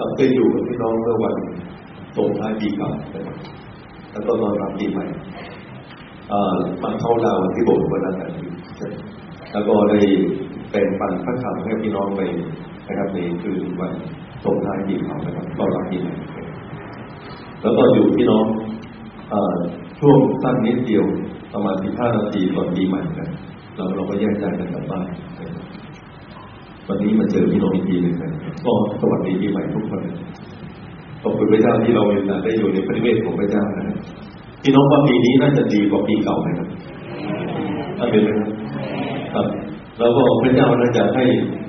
เราเคยอยู่กับพี่น้องเมื่อวันส่งท้ายปีเก่านะครับแล้วก็นอนรับปีใหม่มาเข้าดาวที่โบสถ์วันนั้นแล้วก็ได้เป็นปันพระคำให้พี่น้องไปนะครับในคืนวันส่งท้ายปีเก่านะครับตอนรับปีใหม่แล้วก็อยู่พี่น้องช่วงสั้นนิดเดียวประมาณสิบห้านาทีก่อนปีใหม่กันเราเราก็แยกย้ายกันกลับบ้าน วันนี้มาเจอพี่น้องอีกทีหนึ่งนะก็สวัสดีปีใหม่ทุกคนขอบคุณพระเจ้าที่เราได้อยู่ในพระเวศของพระเจ้านะพี่น้องว่าปีนี้น่าจะดีกว่าปีเก่าไหมครับถ้าเป็นไหมครับ แล้วก็พระเจ้าน่าจะให้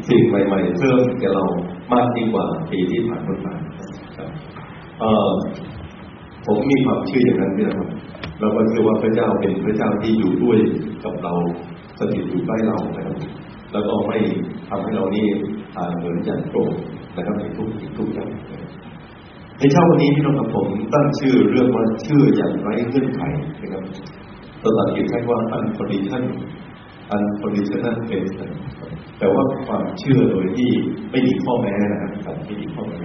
สิ่งใหม่ ๆ เพิ่มแก่เรามากยิ่งกว่าปีที่ผ่านมาครับผมมีความเชื่ออย่างนั้นนะครับเราก็เชื่อว่าพระเจ้าเป็นพระเจ้าที่อยู่ด้วยกับเราสถิตอยู่ใกล้เรานะครับแล้วก็ไม่ ทำให้เรานี่เหมือนจันโกรนะครับในทุกทุกอย่างในเช้าวันนี้พี่น้องกับผมตั้งชื่อเรื่องว่าชื่ออย่างไร้เงื่อนไขนะครับภาษาอังกฤษใช้ว่า unconditional unconditional faith แต่ว่าความเชื่อโดยที่ไม่มีข้อแม้นะครับไม่มีข้อแม้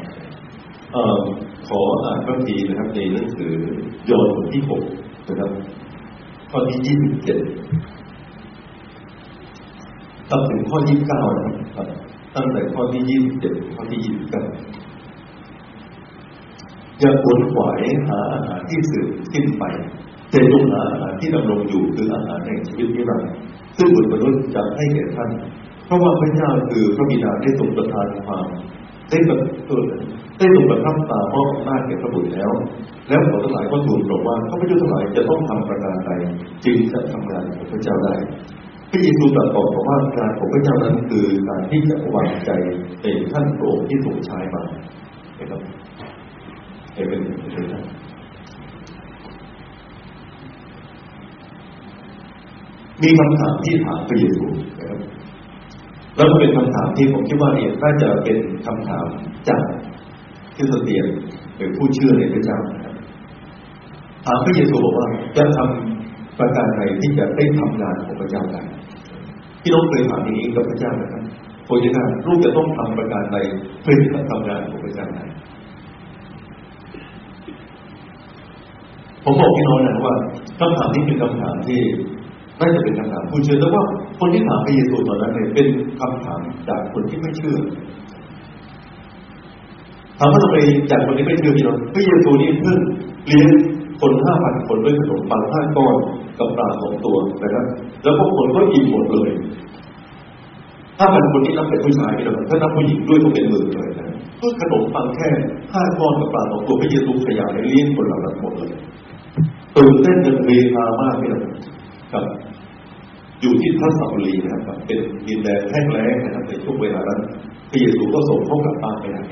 ขออ่านพระทีนะครับในหนังสือยอห์นบทที่หกนะครับข้อที่ยี่สิบเจ็ด ตั้งถึงข้อยี่สิบเก้านะครับตั้งแต่ข้อที่ยี่สิบเจ็ดข้อที่ยี่สิบเก้าอย่าขวนขวายหาอาหารที่สืบสิ้นไปแต่จงหาอาหารที่ดำรงอยู่คืออาหารแห่งชีวิตนิรันดร์ซึ่งบุตรมนุษย์จะให้แก่ท่าน เพราะว่าพระเจ้าคือพระบิดาได้ทรงประทานความได้ประตัวได้ทรงประทับตามอบอำนาจแก่พระบุตรแล้ว แล้วขอทั้งหลายก็ทูลบอกว่าข้าพเจ้าทั้งหลายจะต้องทำประการใดจึงจะทำงานของพระเจ้าได้ พระเยซูตรัสตอบบอกว่าการของพระเจ้านั้นคือการที่จะวางใจในท่านโปรดที่ทรงใช้มานะครับเอเป็นเป็นท่านมีคำถามที่ถามพระเยซูนะครับแล้วก็เป็นคำถามที่ผมคิดว่าเนี่ยน่าจะเป็นคำถามจากคริสเตียนหรือผู้เชื่อในพระเจ้าถามพระเยซูบอกว่าจะทำประการใดที่จะได้ทำงานของพระเจ้าได้ พี่น้องเคยถามอย่างนี้กับพระเจ้าไหมครับโคจะถามลูกจะต้องทำประการใดเพื่อที่จะทำงานของพระเจ้าได้ผมบอกพี่น้องนะว่าคำถามนี้เป็นคำถามที่น่าจะเป็นคำถามผู้เชื่อแต่ว่าคนที่ถามพระเยซูตอนนั้นเนี่ยเป็นคำถามจากคนที่ไม่เชื่อถามว่าทำไมจากคนที่ไม่เชื่อพี่น้องพระเยซูนี่เพิ่งเลี้ยง คนห้าพันคนด้วยขนมปังห้าก้อนกับปลาสองตัวนะครับ แล้วพวกคนก็อิ่มหมดเลยถ้ามันคนที่นับเป็นผู้ชายพี่น้องถ้านับผู้หญิงด้วยก็เป็นหมื่นเลยนะเพื่อขนมปังแค่ห้าก้อนกับปลาสองตัวพระเยซูขยายเลี้ยงคนเหล่านั้นหมดเลยตื่นเต้นจนเวทามากพี่น้องครับ อยู่ที่ทัศบุรีนะครับ เป็นดินแดนแห้งแล้งนะครับในช่วงเวลานั้นพระเยซูก็ส่งเขากลับบ้านไปนะ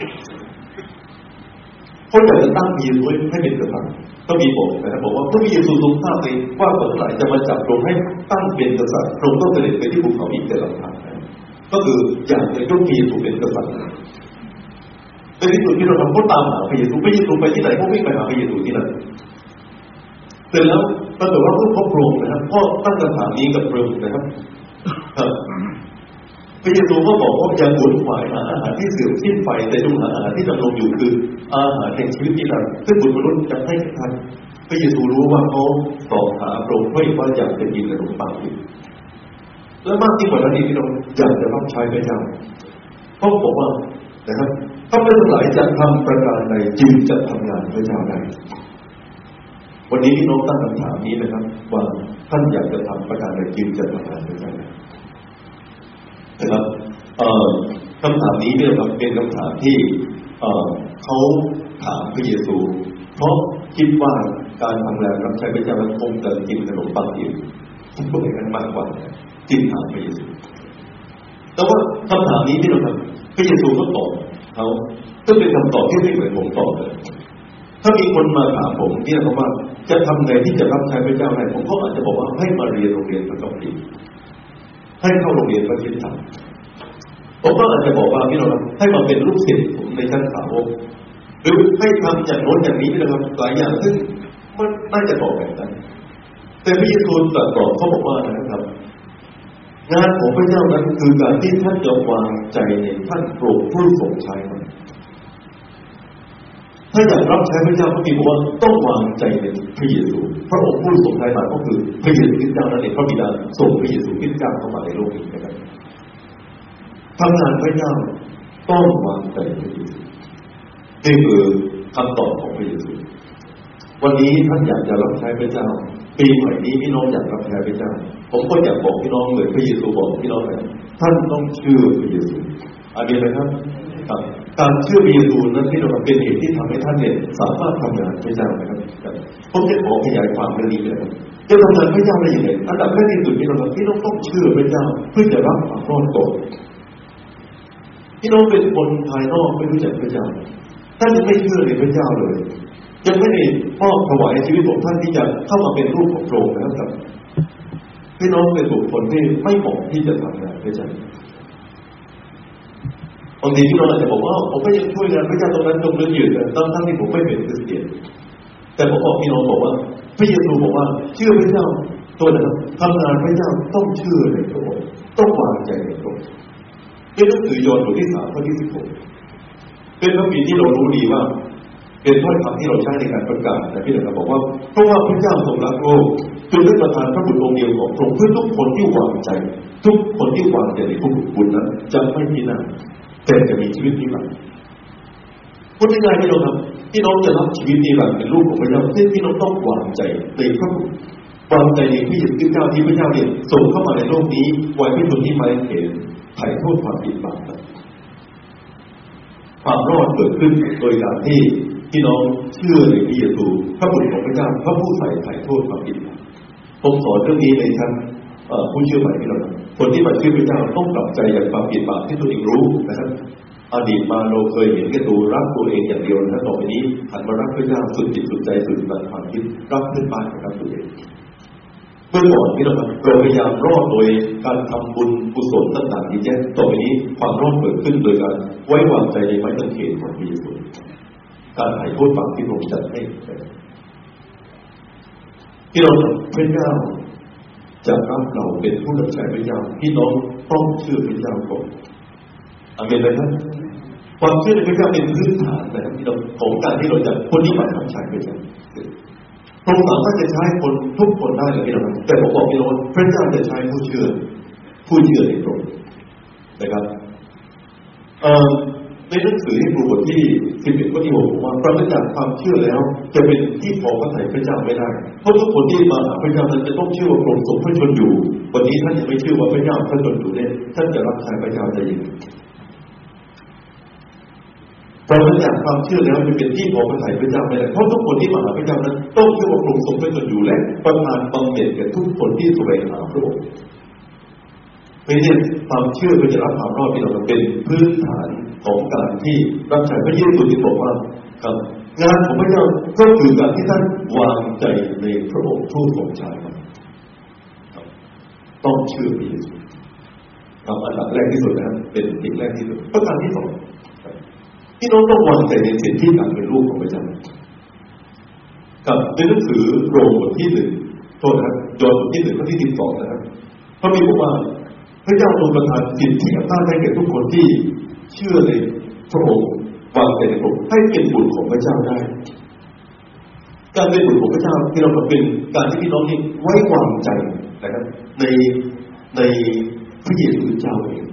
คนอยากจะตั้งพระเยซูให้เป็นกษัตริย์ ก็มีบอกนะครับบอกว่าพระเยซูทรงทราบเองว่าคนทั้งหลายจะมาจับลงให้ตั้งเป็นกษัตริย์ลงต้องเสด็จไปที่ภูเขาอีกแต่ละทางก็คืออยากจะยกพระเยซูเป็นกษัตริย์ในที่สุดที่เราทำก็ตามหาพระเยซูพระเยซูไปที่ไหนก็วิ่งไปหาพระเยซูที่นั่นเสร็จแล้วปรากฏว่าพบพระองค์นะครับพ่อตั้งคำถามนี้กับพระองค์นะครับ พระเยซูก็บอกว่าอย่าหวนขวายหาอาหารที่เสื่อมสิ้นไปแต่จงหาอาหารที่ดำรงอยู่คือ อาหารแห่งชีวิตนิรันดร์ซึ่งบุตรมนุษย์จะให้ท่านพระเยซูรู้ว่าเขาสอบถามพระองค์ว่าอยากจะกินขนมปังอยู่และมากที่กว่านั้นอีกพี่น้องอยากจะรับใช้พระเจ้าเพราะบอกว่านะครับถ้าเป็นหลายจะทำประการใดจึงจะทำงานพระเจ้าได้วันนี้พี่น้องตั้งคำถามนี้นะครับ ว่าท่านอยากจะทำประการใดจึงจะทำงานพระเจ้าได้ นะครับคำถามนี้เนี่ยครับเป็นคำถามที่เขาถามพระเยซู เพราะคิดว่าการทำงานรับใช้พระเจ้ามันคงจะกินขนมปังอยู่พวกนั้นมากกว่าจึงถามพระเยซู แต่ว่าคำถามนี้ที่เราทำพระเยซูก็ตอบเขาก็เป็นคำตอบที่ไม่เหมือนผมตอบเลยถ้ามีคนมาถามผมเนี่ยเขาว่าจะทำไงที่จะรับใช้พระเจ้าได้ผมก็อาจจะบอกว่าให้มาเรียนโรงเรียนพระคัมภีร์ ให้เข้าโรงเรียนพระคิดธรรมผมก็อาจจะบอกว่าพี่น้องให้มาเป็นลูกศิษย์ผมในชั้นสาวกหรือให้ทำอย่างโน้นอย่างนี้นะครับหลายอย่างซึ่งมันน่าจะบอกแบบนั้น แต่พระเยซูตรัสตอเขาบอกว่านะครับ งานของพระเจ้านั้นคือการที่ท่านจะวางใจในท่านโปรดผู้ทรงใช้มัน ถ้าอยากรับใช้พระเจ้าพระบิดาว่าต้องวางใจในพระเยซู พระองค์ผู้ทรงไถ่มาก็คือพระเยซูคริสต์เจ้านั่นเองพระบิดาส่งพระเยซูคริสต์เจ้าเข้ามาในโลกนี้นะครับทำงานพระเจ้าต้องวางใจพระเยซูนี่คือคำตอบของพระเยซู วันนี้ท่านอยากจะรับใช้พระเจ้า ปีใหม่นี้พี่น้องอยากรับใช้พระเจ้า ผมก็อยากบอกพี่น้องเหมือนพระเยซูบอกพี่น้องนะท่านต้องเชื่อพระเยซูอันนี้นะครับ ครับการเชื่อพระเยซูนั้นที่เราเป็นเหตุที่ทำให้ท่านเนี่ยสามารถทำงานพระเจ้านะครับผมจะขอขยายความเรื่องนี้เลยจะทำงานพระเจ้าได้ยังไงอันดับแรกที่สุดพี่น้องพี่น้องต้องเชื่อพระเจ้าเพื่อจะรับความรอดตกพี่น้องเป็นคนภายนอกไม่รู้จักพระเจ้าท่านไม่เชื่อในพระเจ้าเลยยังไม่ได้มอบถวายชีวิตของท่านที่จะเข้ามาเป็นรูปของพระองค์นะครับพี่น้องเป็นบุคคลที่ไม่เหมาะที่จะทำงานพระเจ้า บางทีพี่น้องอาจจะบอกว่าผมก็ยังช่วยงานพระเจ้าตรงนั้นตรงนี้อยู่แต่ตั้งทั้งที่ผมไม่เป็นคริสเตียนแต่ผมบอกพี่น้องบอกว่าพระเยซูบอกว่าเชื่อพระเจ้าตัวนั้นทำงานพระเจ้าต้องเชื่อในพระองค์ต้องวางใจในพระองค์เป็นหนังสือยอห์นบทที่สามข้อที่สิบหกเป็นพระบิดที่เรารู้ดีว่า เป็นถ้อยคำที่เราใช้ในการประกาศแต่พี่น้องบอกว่าเพราะว่าพระเจ้าทรงรักโลกจึงได้ประทานพระบุตรองค์เดียวของพระองค์เพื่อทุกคนที่วางใจ ทุกคนที่วางใจในพระบุตรนั้นจะไม่พินาศ แต่จะมีชีวิตนิรันดร์พูดง่ายๆพี่น้องครับพี่น้องจะรับชีวิตนิรันดร์เป็นลูกของพระเจ้าที่พี่น้องต้องวางใจในพระบุตรวางใจในพระเยซูเจ้าที่พระเจ้าเนี่ยส่งเข้ามาในโลกนี้ไว้ที่ตรงนี้มาเห็นไถ่โทษความผิดบาปความรอดเกิดขึ้นโดยการที่พี่น้องเชื่อในพระเยซูพระบุตรของพระเจ้าพระผู้ใส่ไถ่โทษความผิดผมสอนเรื่องนี้ในชั้น ผู้เชื่อใหม่ที่เราคนที่มาเชื่อพระเจ้าต้องกลับใจอย่างความผิดบาปที่ตัวเองรู้นะครับอดีตมาเราเคยเห็นแค่ตัวรักตัวเองอย่างเดียวนะต่อไปนี้หันมารักพระเจ้าสุดจิตสุดใจสุดแบบความคิดรักเพื่อนบ้านรักตัวเองเมื่อก่อนที่เราเราพยายามรอดโดยการทำบุญกุศลต่างๆที่แจ้ต่อไปนี้ความรอดเกิดขึ้นโดยการไว้วางใจในไม้ตะเคียนของพระเยซูการไถ่โทษบาปที่ผมจัดให้ที่เราพระเจ้า จะรับเราเป็นผู้รับใช้พระเจ้าพี่น้องต้องเชื่อพระเจ้าก่อนอเมนเลยครับความเชื่อในพระเจ้าเป็นพื้นฐานนะครับที่เราของการที่เราจะคนที่มาทำใช้พระเจ้าพระองค์สามารถจะใช้คนทุกคนได้เลยพี่น้องแต่ผมบอกพี่น้องพระเจ้าจะใช้ผู้เชื่อ ผู้เชื่อในพระองค์นะครับเออ ในหนังสือที่ครูบทที่สิบเอ็ดข้อที่หกบอกว่าปราศจากความเชื่อแล้ว จะเป็นที่พอพระทัยพระเจ้าไม่ได้ เพราะทุกคนที่มาหาพระเจ้านั้นจะต้องเชื่อว่าพระองค์ทรงพระชนอยู่ วันนี้ท่านยังไม่เชื่อว่าพระเจ้าพระชนอยู่เนี่ยท่านจะรับใช้พระเจ้าได้ยังไงปราศจากความเชื่อแล้วจะเป็นที่พอพระทัยพระเจ้าไม่ได้เพราะทุกคนที่มาหาพระเจ้านั้นต้องเชื่อว่าพระองค์ทรงพระชนอยู่และประทานบำเหน็จแก่ทุกคนที่แสวงหาพระองค์ไม่ใช่ความเชื่อเพื่อจะรับความรอดที่เราเป็นพื้นฐาน ของการที่รับใช้พระเยซูที่บอกว่าครับงานของพระเจ้าก็คือการที่ท่านวางใจในพระองค์ทูตของชายต้องเชื่อพระเยซูครับอันดับแรกที่สุดนะเป็นสิ่งแรกที่สุดประการที่สองที่น้องต้องวางใจในสิ่งที่การเป็นลูกของพระเจ้ากับในหนังสือโรมบทที่หนึ่งโทษนะยอห์นบทที่หนึ่งข้อที่สิบสองนะครับพระมีบอกว่าพระเจ้าทรงประทานสิทธิอำนาจให้แก่ทุกคนที่ เชื่อในพระองค์วางใจในพระองค์ให้เป็นบุตรของพระเจ้าได้ การเป็นบุตรของพระเจ้าที่เราเป็นการที่พี่น้องนี่ไว้วางใจนะครับในในพระเยซูเจ้าเอง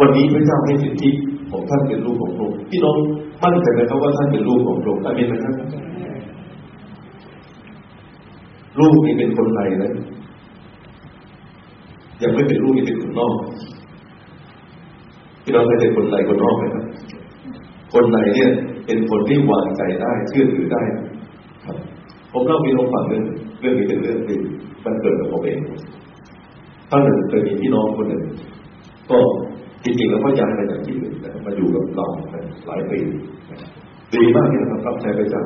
วันนี้พระเจ้าให้สิทธิของท่านเป็นลูกของพระองค์พี่น้องมั่นใจไหมครับว่าท่านเป็นลูกของพระองค์อาเมนไหมครับลูกนี่เป็นคนไทยนะยังไม่เป็นลูกนี่เป็นคนนอก ที่เราไม่เป็นคนในคนนอกนะครับ คนในเนี่ยเป็นคนที่วางใจได้เชื่อถือได้ครับ ผมเล่าพี่น้องฟังเรื่องเรื่องนี้เป็นเรื่องที่มันเกิดกับผมเองท่านหนึ่งเคยมีพี่น้องคนหนึ่ง ก็จริงๆแล้วก็ย้ายมาจากที่อื่นมาอยู่กับเราหลายปีดีมากที่เรารับใช้ไปจัง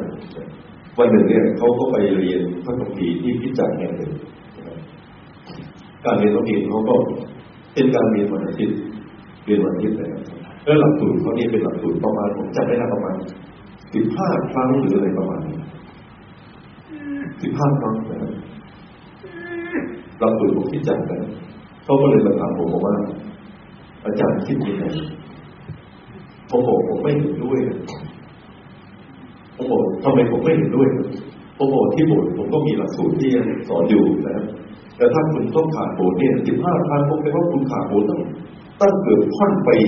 วันหนึ่งเนี่ยเขาก็ไปเรียนพระคัมภีร์ที่พิจารณาหนึ่งการเรียนพระคัมภีร์เขาก็เป็นการเรียนวันอาทิตย์ เรียนวันอาทิตย์นะครับแล้วหลักสูตรเขานี่เป็นหลักสูตรประมาณผมจำได้นะประมาณสิบห้าครั้งหรืออะไรประมาณนี้สิบห้าครั้งนะหลักสูตรผมที่จัดกันเขาก็เลยมาถามผมบอกว่า อาจารย์คิดยังไงผมบอกผมไม่เห็นด้วยทำไมผมไม่เห็นด้วยผมบอกที่โบสถ์ผมก็มีหลักสูตรที่สอนอยู่นะแต่ถ้าคุณต้องขาดโบสถ์เนี่ยสิบห้าพันผมเป็นว่าคุณขาดโบสถ์ตั้ง ตั้งเกือบค่อนปี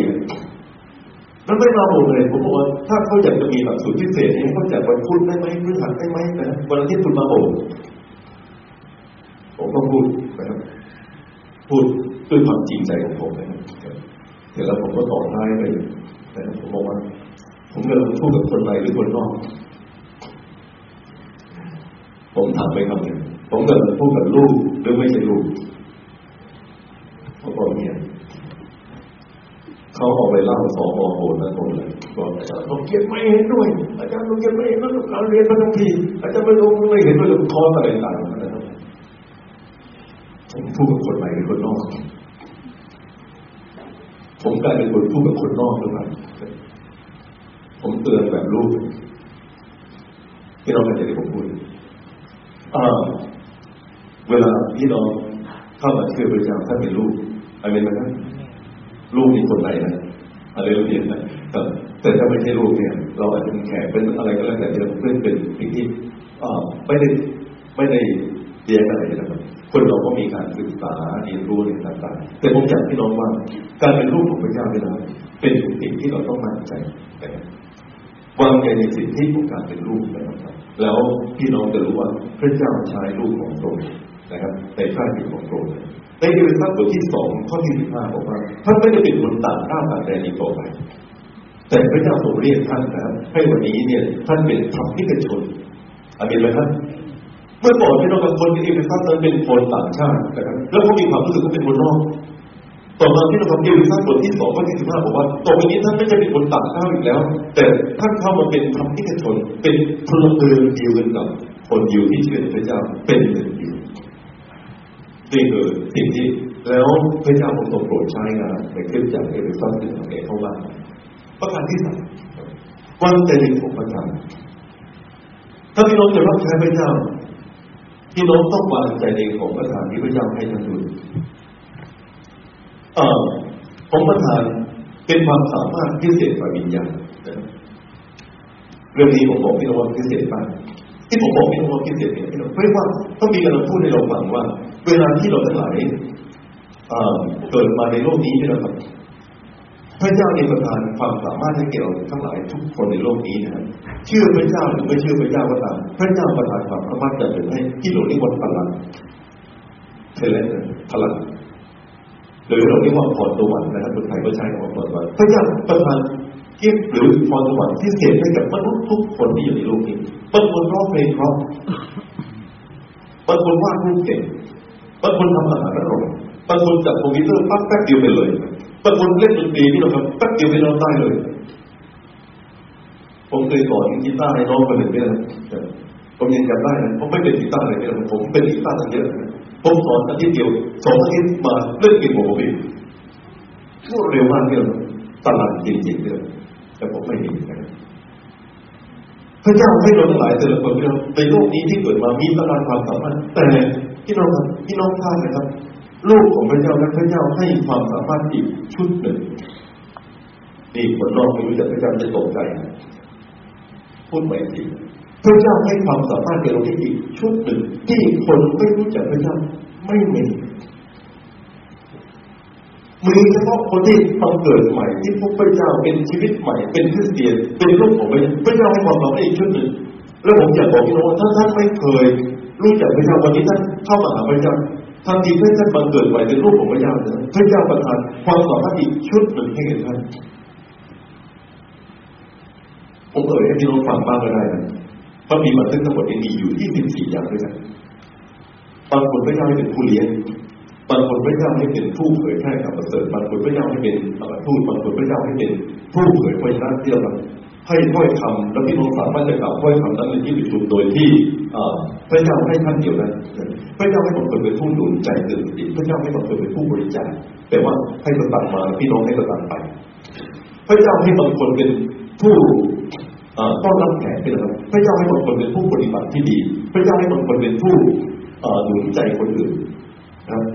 มันไม่มาโบสถ์เลยผมบอกว่าถ้าเขาอยากจะมีหลักสูตรพิเศษให้เขาจัดวันพุธได้ไหมพฤหัสได้ไหมนะวันอาทิตย์คุณมาโบสถ์ผมก็พูดนะครับพูดด้วยความจริงใจของผมนะครับเดี๋ยวแล้วผมก็ต่อท้ายไปนะครับผมบอกว่า ผมกำลังพูดกับคนในหรือคนนอก ผมถามไปคำหนึ่งผมกำลังพูดกับลูกหรือไม่ใช่ลูกเขาบอกเนี่ย เขาออกไปเล่าสอโหดนะผมเลยบอกอาจารย์ผมเขียนไม่เห็นด้วย อาจารย์ผมเขียนไม่เห็นด้วเราเรียนมาทั้งทีอาจารย์ไม่รู้ไม่เห็นด้วยคออะไรต่างๆนะครับผมพูดกับคนในหรือคนนอก ผมกลายเป็นคนพูดกับคนนอกหรือเปล่าผมเตือนแบบลูกที่เราเป็นใจที่ผมพูดเวลาที่เราเข้ามาเชื่อพระเจ้าท่านเป็นลูกอะไรไหมครับ ลูกมีคนไหนนะอะไรเราเรียนนะแต่ถ้าไม่ใช่ลูกเนี่ย เราอาจจะเป็นแขกเป็นอะไรก็แล้วแต่เพื่อนเป็นสิ่งที่ไม่ได้ไม่ได้เรียนอะไรนะครับคนเราก็มีการศึกษาเรียนรู้ในต่างๆแต่ผมอยากให้น้องว่า การเป็นลูกของพระเจ้าเวลาเป็นสิ่งที่เราต้องมั่นใจวางใจในสิ่งที่ของการเป็นลูกนะครับแล้วพี่น้องจะรู้ว่าพระเจ้าใช้ลูกของพระองค์ นะครับในข้าที่ของพระองค์ในเอเฟซัสบทที่สองข้อที่สิบห้าบอกว่าท่านไม่ได้เป็นคนต่างด้าวต่างแดนอีกต่อไปแต่พระเจ้าทรงเรียกท่านนะครับให้วันนี้เนี่ย ท่านเป็นธรรมิกชนอาเมนไหมครับเมื่อก่อนที่เราเป็นคนในเอเฟซัสนั้นเป็นคนต่างชาตินะครับแล้วเขามีความรู้สึกว่าเป็นคนนอกต่อมาที่เราทำเอเฟซัสบทที่สองข้อที่สิบห้าบอกว่าต่อไปนี้ท่านไม่จะเป็นคนต่างชาติอีกแล้ว แต่ท่านเข้ามาเป็นธรรมิกชนเป็นพลเมืองเดียวกันกับคนยิวที่เชื่อพระเจ้าเป็นหนึ่งเดียว นี่คือสิ่งที่แล้วพระเจ้าทรงโปรดใช้งานในขึ้นจากเอเฟซัสเป็นทางเข้ามาประการที่สามวางใจในของพระเจ้าถ้าพี่น้องจะรับใช้พระเจ้าพี่น้องต้องวางใจในของประทานที่พระเจ้าให้ท่านดูเออของประธานเป็นความสามารถพิเศษฝ่ายวิญญาณเรื่องนี้ผมบอกพี่น้องว่าพิเศษมาก ที่ผมบอกพี่น้องว่าพิเศษเนี่ยพี่น้องเพราะว่าต้องมีการพูดให้เราฟังว่า เวลาที่เราทั้งหลายเกิดมาในโลกนี้นี่นะครับพระเจ้าในประทานความสามารถให้แก่เราทั้งหลายทุกคนในโลกนี้นะครับเชื่อพระเจ้าหรือไม่เชื่อพระเจ้าก็ตามพระเจ้าประทานความสามารถจะเป็นให้ที่เราเรียกว่าพลังเทเลนพลังหรือเราเรียกว่าพรสวรรค์นะครับคนไทยก็ใช้คำว่าพรสวรรค์พระเจ้าประทาน กิฟหรือพรสวรรค์ที่เศษให้กับมนุษย์ทุกคนที่อยู่ในโลกนี้บางคนร้องเพลงเพราะบางคนวาดรูปเก่งบางคนทำอาหารอร่อยบางคนจับคอมพิวเตอร์ปั๊บแป๊บเดียวไปเลยบางคนเล่นดนตรีที่เราทำแป๊บเดียวไปเราได้เลย ผมเคยสอนกีตาร์ให้น้องคนหนึ่งเนี่ยผมยังจำได้นะผมไม่เป็นกีตาร์เลยเนี่ยผมเป็นกีตาร์ตั้งเยอะผมสอนอาทิตย์เดียวสองอาทิตย์มาเล่นกินหมูบิพูดเร็วมากเนี่ยตลาดจริงๆเนี่ย แต่ผมไม่เห็นนะพระเจ้าให้เราหลายแต่ละคนเราในโลกนี้ที่เกิดมามีตลาดความสามารถแต่พี่น้องพี่น้องท่านนะครับลูกของพระเจ้าและพระเจ้าให้ความสามารถอีกชุดหนึ่งนี่คนนอกไม่รู้จักพระเจ้าจะตกใจพูดใหม่ทีพระเจ้าให้ความสามารถแก่เราที่อีกชุดหนึ่งที่คนไม่รู้จักพระเจ้าไม่มี มีเฉพาะคนที่ต้องเกิดใหม่ ที่พบพระเจ้าเป็นชีวิตใหม่ เป็นคริสเตียน เป็นลูกของพระเจ้าพระเจ้าให้ความสามารถอีกชุดหนึ่งแล้วผมอยากบอกพี่น้องว่าถ้าท่านไม่เคย รู้จักพระเจ้าวันนี้ท่านเข้ามาหาพระเจ้าทันทีที่ท่านบังเกิดใหม่เป็นลูกของพระเจ้าเลยพระเจ้าประทานความสามารถอีกชุดหนึ่งให้แก่ท่านผมเอ่ยให้พี่น้องฟังบ้างก็ได้นะพระมีบันทึกทั้งหมดนี้มีอยู่ที่สิบสี่อย่างด้วยกันบางคนพระเจ้าให้เป็นผู้เลี้ยง บางคนพระเจ้าให้เป็นผู้เผยแพร่ข่าวประเสริฐบางคนพระเจ้าให้เป็นทูตบางคนพระเจ้าให้เป็นผู้เผยพระชนะที่เราให้ถ้อยคำแล้วพี่น้องสามารถจะกล่าวถ้อยคำนั้นในที่ประชุมโดยที่พระเจ้าให้ท่านเดียวนั้นพระเจ้าให้บางคนเป็นผู้หนุนใจตื่นสติพระเจ้าให้บางคนเป็นผู้บริจาคแต่ว่าให้สตางมาพี่น้องให้สตางไป พระเจ้าให้บางคนเป็นผู้ต้อนรับแขกนะไรพระเจ้าให้บางคนเป็นผู้ปฏิบัติที่ดี พระเจ้าให้บางคนเป็นผู้หนุนใจคนอื่น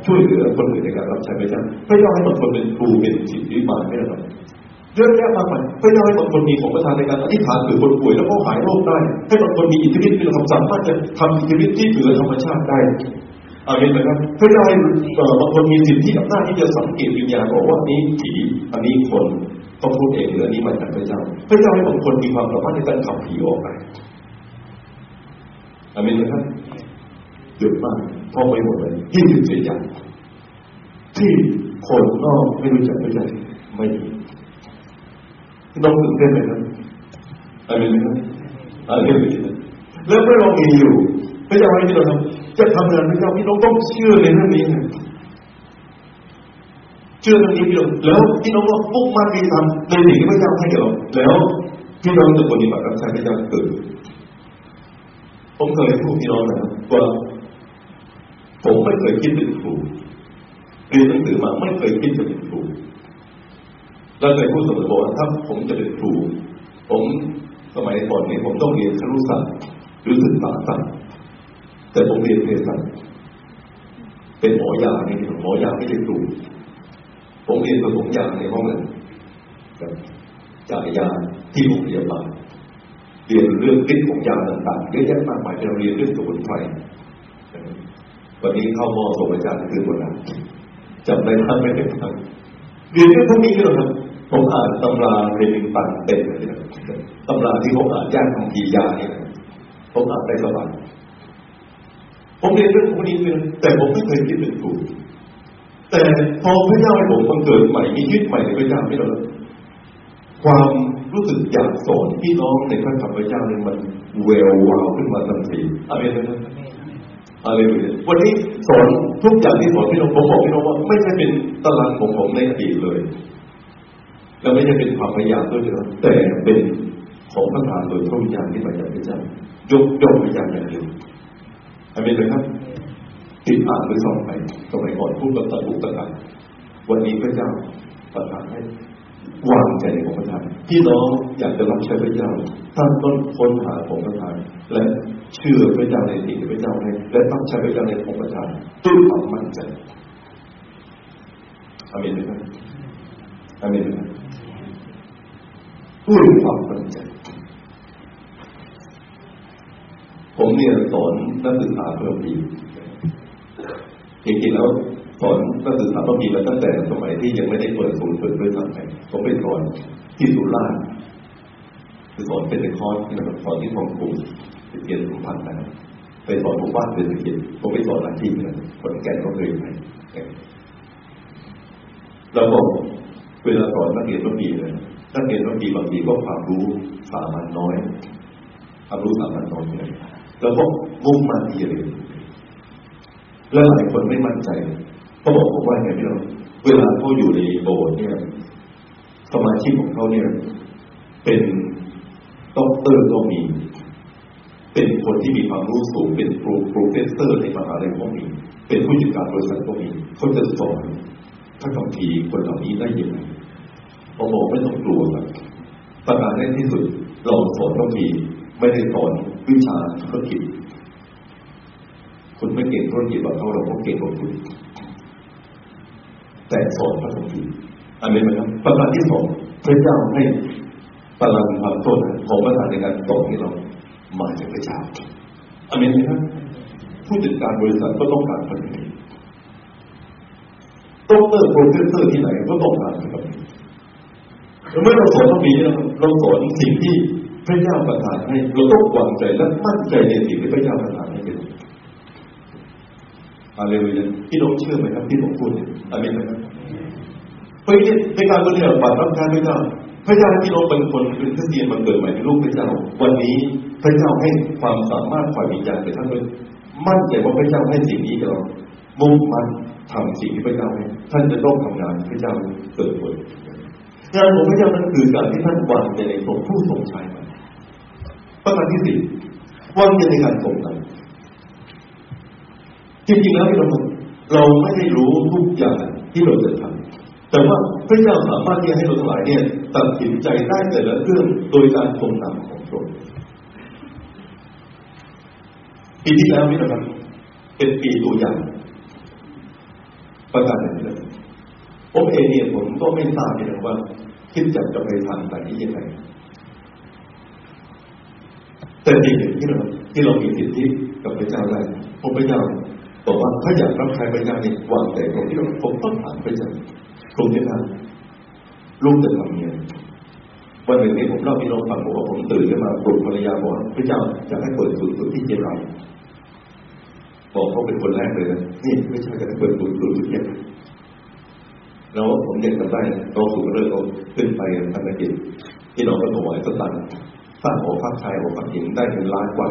ช่วยเหลือคนอื่นในการรับใช้พระเจ้าพระเจ้าให้บางคนเป็นครูเป็นจิตวิมานไม่ได้หรอกเยอะแยะมากมายพระเจ้าให้บางคนมีของประทานในการอธิษฐานถือคนป่วยแล้วก็หายโรคได้ ให้บางคนมีอิทธิฤทธิ์เป็นคำสั่งว่าจะทำอิทธิฤทธิ์ที่เหนือธรรมชาติได้อาเมนไหมครับพระเจ้าให้บางคนมีสิทธิอำนาจที่จะสังเกตวิญญาณบอกว่านี้ผีอันนี้คนต้องพูดเองหรืออันนี้มาจากพระเจ้าพระเจ้าให้บางคนมีความสามารถในการขับผีออกไปอาเมนไหมครับ เยอะมากเพอไปหมดเลยยี่สิบสี่อย่างที่คนนอกไม่รู้จักพระเจ้าไม่มีต้องตื่นเต้นเลยครับอะไรไหมครับอะไรไหมแล้วเมื่อเรามีอยู่พระเจ้าให้ที่เราทำจะทำงานพระเจ้าพี่น้องต้องเชื่อในเรื่องนี้เชื่อเรื่องนี้พี่น้องแล้วพี่น้องก็ปุ๊บมันไปทำในสิ่งที่พระเจ้าให้เราแล้วพี่น้องจะปฏิบัติรับใช้พระเจ้าเกิดผมเคยพูดพี่น้องนะว่า ผมไม่เคยคิดเป็นครูเรียนหนังสือมาไม่เคยคิดจะเป็นครูเราเคยพูดเสมอบอกว่าถ้าผมจะเป็นครู ผมสมัยก่อนนี้ผมต้องเรียนครุศาสตร์หรือศึกษาศาสตร์แต่ผมเรียนเภสัชเป็นหมอยานี่หมอยาไม่ใช่ครูผมเรียนผสมยาในห้องนั้นจายยาที่โรงพยาบาลเรียนเรื่องฤทธิ์ของยาต่างๆเยอะแยะมากมายเราเรียนเรื่องสมุนไพร วันนี้เข้ามอสมอาจารย์คือหมดแล้วจำได้ท่านไม่ได้ทันเรียนเรื่องพวกนี้ก็ครับผมอ่านตำราเรียนตันเต็มเลยนะตำราที่ผมอ่านยากของทียาเนี่ยผมอ่านได้สบายผมเรียนเรื่องพวกนี้เลยแต่ผมไม่เคยคิดเป็นครูแต่พอพระเจ้าให้ผมบังเกิดใหม่มีชีวิตใหม่ในพระเจ้าไม่หรอกความรู้สึกอยากสอนพี่น้องในพระธรรมพระเจ้าเนี่ยมันเวลวาวขึ้นมาทันทีอะไรนะ อะไรเลยวันนี้สอนทุกอย่างที่สอนพี่น้องผมบอกพี่น้องว่า ไม่ใช่เป็นตารางของผมในอดีตเลย และไม่ใช่เป็นความพยายามด้วยนะแต่เป็นของพระทานโดยพระวิญญาณที่มาจากพระเจ้ายกย่องพระเจ้าอย่างเดียวอเมนไหมครับ ติดอ่านหรือสอนไปสมัยก่อนพูดกับตะลุกตะกันวันนี้พระเจ้าประทานให้ วางใจในของประทานที่น้องอยากจะรับใช้พระเจ้าท่านต้นค้นหาของประทาน และเชื่อพระเจ้าในสิ่งที่พระเจ้าให้และต้องใช้พระเจ้าในของประทานด้วยความมั่นใจอเมนไหมครับอเมนไหมครับด้วยความมั่นใจ ผมเนี่ยสอนนักศึกษาเพิ่มปีจริงๆแล้ว สอนนักศึกษาเพิ่มปีมาตั้งแต่สมัยที่ยังไม่ได้เปิดศูนย์เปิดด้วยซ้ำไปผมไปสอนที่สุราษฎร์คือสอนเป็นคอร์สที่เราสอนที่ทองกรุงเรียนสุพรรณนะไปสอนหมู่บ้านเรษฐกิผมไปสอนหลายที่นะคนแก่ก็เคยไปแล้วก็เวลาสอนนักเรียนต้องมีเลยนักเรียนต้องมีบางทีก็ความรู้สามัญน้อยความรู้สามัญน้อยเลยแล้วก็มุ่งมั่นที่จะเรียนแล้วหลายคนไม่มั่นใจ เขาบอกผมว่าไงพี่น้องเวลาเขาอยู่ในโบสถ์เนี่ย สมาชิกของเขาเนี่ย เป็นด็อกเตอร์ก็มี เป็นคนที่มีความรู้สูง เป็น professor ในมหาลัยก็มี เป็นผู้จัดการบริษัทก็มี เขาจะสอนพระคัมภีร์คนเหล่านี้ได้ยังไงผมบอกไม่ต้องกลัวครับประการแรกที่สุด เราสอนคำพีไม่ได้สอนวิชาธุรกิจคุณไม่เก่งธุรกิจแบบเขาเราก็เก่งกว่าคุณ แต่สอนพระคัมภีร์อันนี้นะครับประการที่สองพระเจ้าให้พลังความโทษของประธานในการสอนให้เรามาจากพระเจ้าอันนี้นะครับผู้จัดการบริษัทก็ต้องการพระคัมภีร์ต้องเตอร์โปรเฟสเซอร์ที่ไหนก็ต้องการพระคัมภีร์เมื่อเราสอนพระคัมภีร์เราสอนสิ่งที่พระเจ้าประทานให้เราต้องวางใจและมั่นใจในสิ่งที่พระเจ้าประทานให้เป็นอะไรเลยพี่น้องเชื่อไหมครับที่ผมพูดอะไรไหมครับ พราในการปฏิบัติบัตรรับการพระเจ้าพระเจ้าที่น้องเป็นคนเป็นคริสเตียนมาเกิดใหม่ในลูกพระเจ้า วันนี้พระเจ้าให้ความสามารถฝ่ายวิญญาณไปท่านเลยมั่นใจว่าพระเจ้าให้สิ่งนี้กับเรามุ่งมั่นทำสิ่งที่พระเจ้าให้ท่านจะต้องทำงานพระเจ้าเกิดผลงานของพระเจ้านั้นคือการที่ท่านวางใจในตัวผู้ทรงชัยมาประการที่สี่วางใจในการทรงนำจริงๆแล้วที่เราเราไม่ได้รู้ทุกอย่างที่เราจะทำ แต่ว่าพระเจ้าสามารถที่จะให้เราทั้งหลายเนี่ยตัดสินใจได้แต่ละเรื่องโดยการทรงนำของพระองค์ปีที่แล้วนี่นะครับ เป็นปีตัวอย่าง ประการหนึ่งเลยผมเองเนี่ยผมก็ไม่ทราบเลยว่า คิดจะจะไปทางแบบนี้ยังไงแต่สิ่งหนึ่งที่เราที่เรามีสิทธิกับพระเจ้าได้ผมพระเจ้าบอกว่าถ้าอยากรับใช้พระเจ้าเนี่ยวางแต่ตรงที่เราผมต้องถามพระเจ้า ตรงนี้นะลูกจะทำยังไงวันหนึ่งนี่ผมเล่าพี่น้องฟังบอกว่าผมตื่นขึ้นมาปลุกภรรยาบอกพระเจ้าจะให้เปิดศูนย์ฝึกที่เจริญบอกเขาเป็นคนแรกเลยนะนี่ไม่ใช่จะเปิดศูนย์ฝึกที่เจริญแล้วผมเด็กจำได้ตอนสูงเริ่มขึ้นไปทำกิจที่เราก็ถวายสตังค์สร้างหอพักชายหอพักหญิงได้เป็นล้านกว่า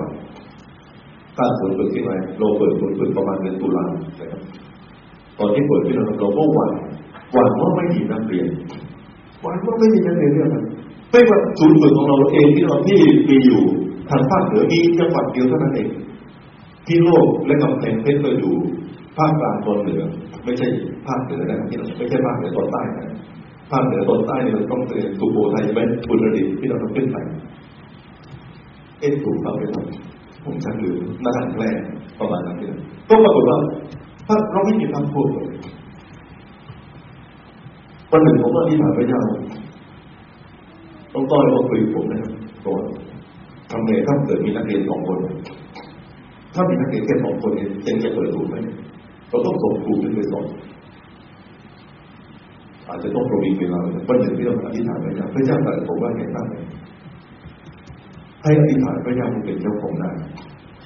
สร้างศูนย์ฝึกที่ไหนเราเปิดศูนย์ฝึกประมาณเดือนตุลาครับตอนที่เปิดที่เราเราก็หวั่น หวั่นว่าไม่มีนักเรียนหวั่นว่าไม่มีนักเรียนเนี่ยครับไม่ว่าศูนย์ฝึกของเราเองที่เราที่มีอยู่ทางภาคเหนือมีจังหวัดเดียวเท่านั้นเอง ที่โลกและกำแพงเพชรก็อยู่ภาคกลางตอนเหนือ ไม่ใช่ภาคเหนือนะที่เราไม่ใช่ภาคเหนือตอนใต้นะภาคเหนือตอนใต้เนี่ยเราต้องเป็นสุโขทัยเป็นอุตรดิตถ์ที่เราต้องขึ้นไปเอ็นถูกต้องไหมครับผมชักลืมน่าหันแรกประมาณนั้นเลยก็ปรากฏว่าถ้าเราไม่มีคำพูดเลย วันหนึ่งผมก็ที่ถามพระเจ้าต้องต้อยมาคุยผมนะครับบอกทำไงถ้าเกิดมีนักเรียนสองคน ถ้ามีนักเรียนแค่สองคนเนี่ยยังจะเปิดถูกไหมเราต้องส่งครูขึ้นไปสอนอาจจะต้องประวิงเวลาวันหนึ่งที่เราอธิษฐานพระเจ้าพระเจ้าตรัสผมว่าไงบ้างให้อธิษฐานพระเจ้าเป็นเจ้าของนา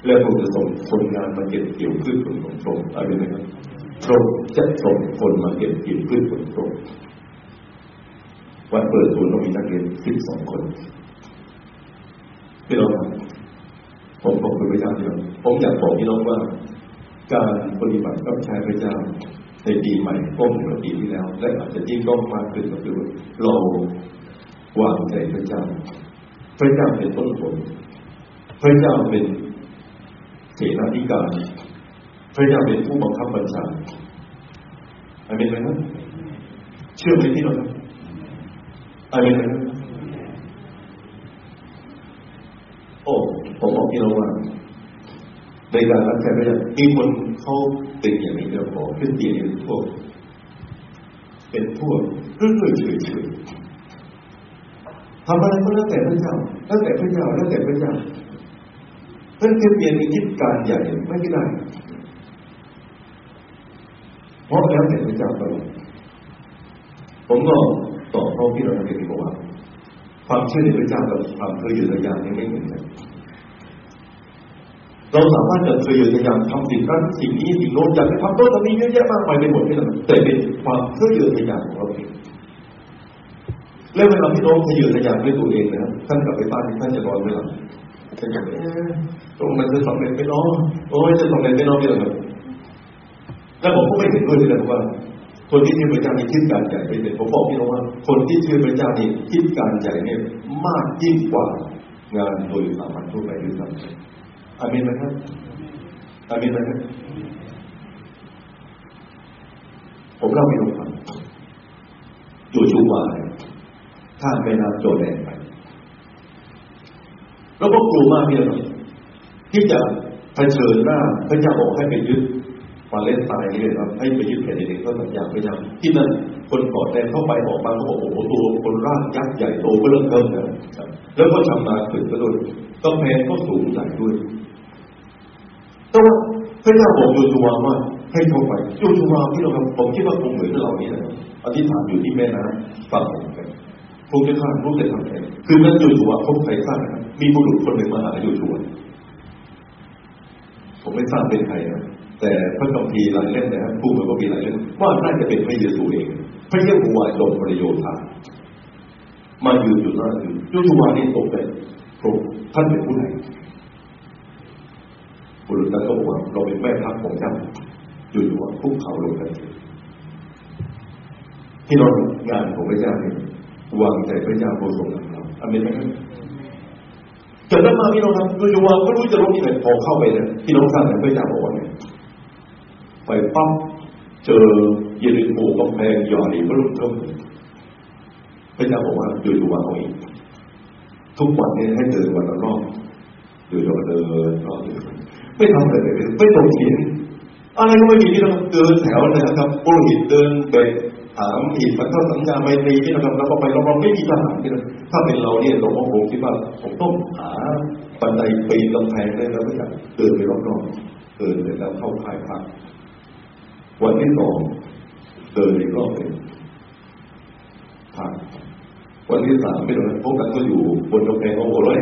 แล้วผมจะส่งคนงานมาเก็บเกี่ยวพืชผลของตรงอะไรไหมครับตรงจะส่งคนมาเก็บเกี่ยวพืชผลตรง วันเปิดศูนย์เรามีนักเรียนสิบสองคนพี่น้องผมผมเป็นพระเจ้าเดียวผมอยากบอกพี่น้องว่า การปฏิบัติกับชายพระเจ้าในปีใหม่ก็เหมือนปีที่แล้ว และอาจจะยิ่งต้องมากขึ้นก็คือเราวางใจพระเจ้า พระเจ้าเป็นต้นผลพระเจ้าเป็นเสนาธิการ พระเจ้าเป็นผู้บังคับบัญชาอาเป็นไหมครับเชื่อไหมพี่น้องครับ อาเป็นไหมครับโอ้ ผมบอกพี่น้องว่าในการรับใช้พระเจ้ามีคนเขาเป็นอย่างนี้เดียวพอขึ้นเตียงเป็นพวกเป็นพวกเรื่อยๆเฉยๆทำอะไรก็แล้วแต่พระเจ้าแล้วแต่พระเจ้าแล้วแต่พระเจ้าเพื่อนเพียงคิดการใหญ่ไม่ได้เพราะแล้วแต่พระเจ้าตลอดผมก็ ตอบเขาที่เราเรียนบอกว่าความเชื่อในพระเจ้ากับความเคยอยู่ในยานนี้ไม่เหมือนกันเราสามารถจะเคยอยู่ในยานทำสิ่งนั้นสิ่งนี้สิ่งโน้นอยากจะทำต้นตอนนี้เยอะแยะมากมายไปหมดที่นั่นแต่เป็นความเคยอยู่ในยานของเราเองแล้วเวลาที่น้องเคยอยู่ในยานด้วยตัวเองนะครับท่านกลับไปบ้านท่านจะนอนไม่หลับจะอย่างตรงนั้นจะสำเร็จไปน้องโอ้ยจะสำเร็จไปน้องเยอะเลยแล้วผมก็ไม่เห็นด้วยเลยว่า คนที่เชื่อพระเจ้านี่คิดการใหญ่ไปเลยผมบอกพี่น้องว่าคนที่เชื่อพระเจ้านี่คิดการใหญ่เนี่ยมากยิ่งกว่างานโดยสามัญทั่วไปด้วยซ้ำอามินไหมครับอามินไหมครับผมเล่าให้น้องฟังโยชูวาข้ามแม่น้ำโจแดนไปแล้วก็กลัวมากเนี่ยที่จะเผชิญหน้าพระเจ้าบอกให้ไปยึด มาเล่นตายนี่เลยครับให้ไปยึดแผ่นดินก็สัญญาพระเจ้าที่นั่นคนก่อแดนเข้าไปออกมาเขาบอกโอ้โหตัวคนร่างยักษ์ใหญ่โตก็เริ่มเริ่มแล้วแล้วก็ชำนาญขึ้นก็ด้วยกำแพงก็สูงใหญ่ด้วยแต่ว่าพระเจ้าบอกโยชูวาว่าให้เข้าไปโยชูวาที่เราผมคิดว่าคงเหมือนเรานี่แหละอธิษฐานอยู่ที่แม่น้ำฝั่งกันคงจะข้ามรู้แต่ทำแค่คือนั้นโยชูวาพบใครสร้างมีบุรุษคนหนึ่งมาหาโยชูวาผมไม่ทราบเป็นใครนะ แต่พระคัมภีร์หลายเล่มนะครับผู้มันก็มีหลายเล่มว่าน่าจะเป็นพระเยซูเอง พระเยซูวาจงประโยชน์มายืนอยู่หน้าคือโยชูวานี่ตกไปโกรท่านเป็นผู้ไหนบุรุษนั้นก็บอกว่าเราเป็นแม่ทัพของเจ้าอยู่อยู่ว่าคุกเขาลงกันที่นอนงานของพระเจ้าเนี่ยวางใจพระเจ้าโปรดทรงนำเราอเมนไหมครับจากนั้นมาพี่น้องครับโดยว่าก็รู้จะลงที่ไหนพอเข้าไปเนี่ยพี่น้องทราบไหมพระเจ้าบอกว่าไง ไปปั๊บเจอเยริโคกำแพงใหญ่พระลุกเท่าพระเจ้าบอกว่าอยู่อยู่ว่าเอาเอีกทุกวันนี้ให้เดินวันละรอบเดินเดินรอบเดินไม่ทำอะไรเลยไม่ตกหินอะไรก็ไม่มีที่เราเดินแถวเลยนะครับปุโรหิตเดินเบรถามอีกมันก็สัญญาไม่ตรีที่นะครับแล้วก็ไปเราไม่มีทหารที่นะถ้าเป็นเราเนี่ยเราก็คงคิดว่าผมต้องหาบันไดปีนกำแพงได้แล้วไม่อยากเดินไปรอบๆเดินเสร็จแล้วเข้าค่ายพัก วันที่สองเดินอีกรอบหนึ่งพักวันที่สามไม่โดนพวกกันก็อยู่บนกำแพงโอ้โหเลย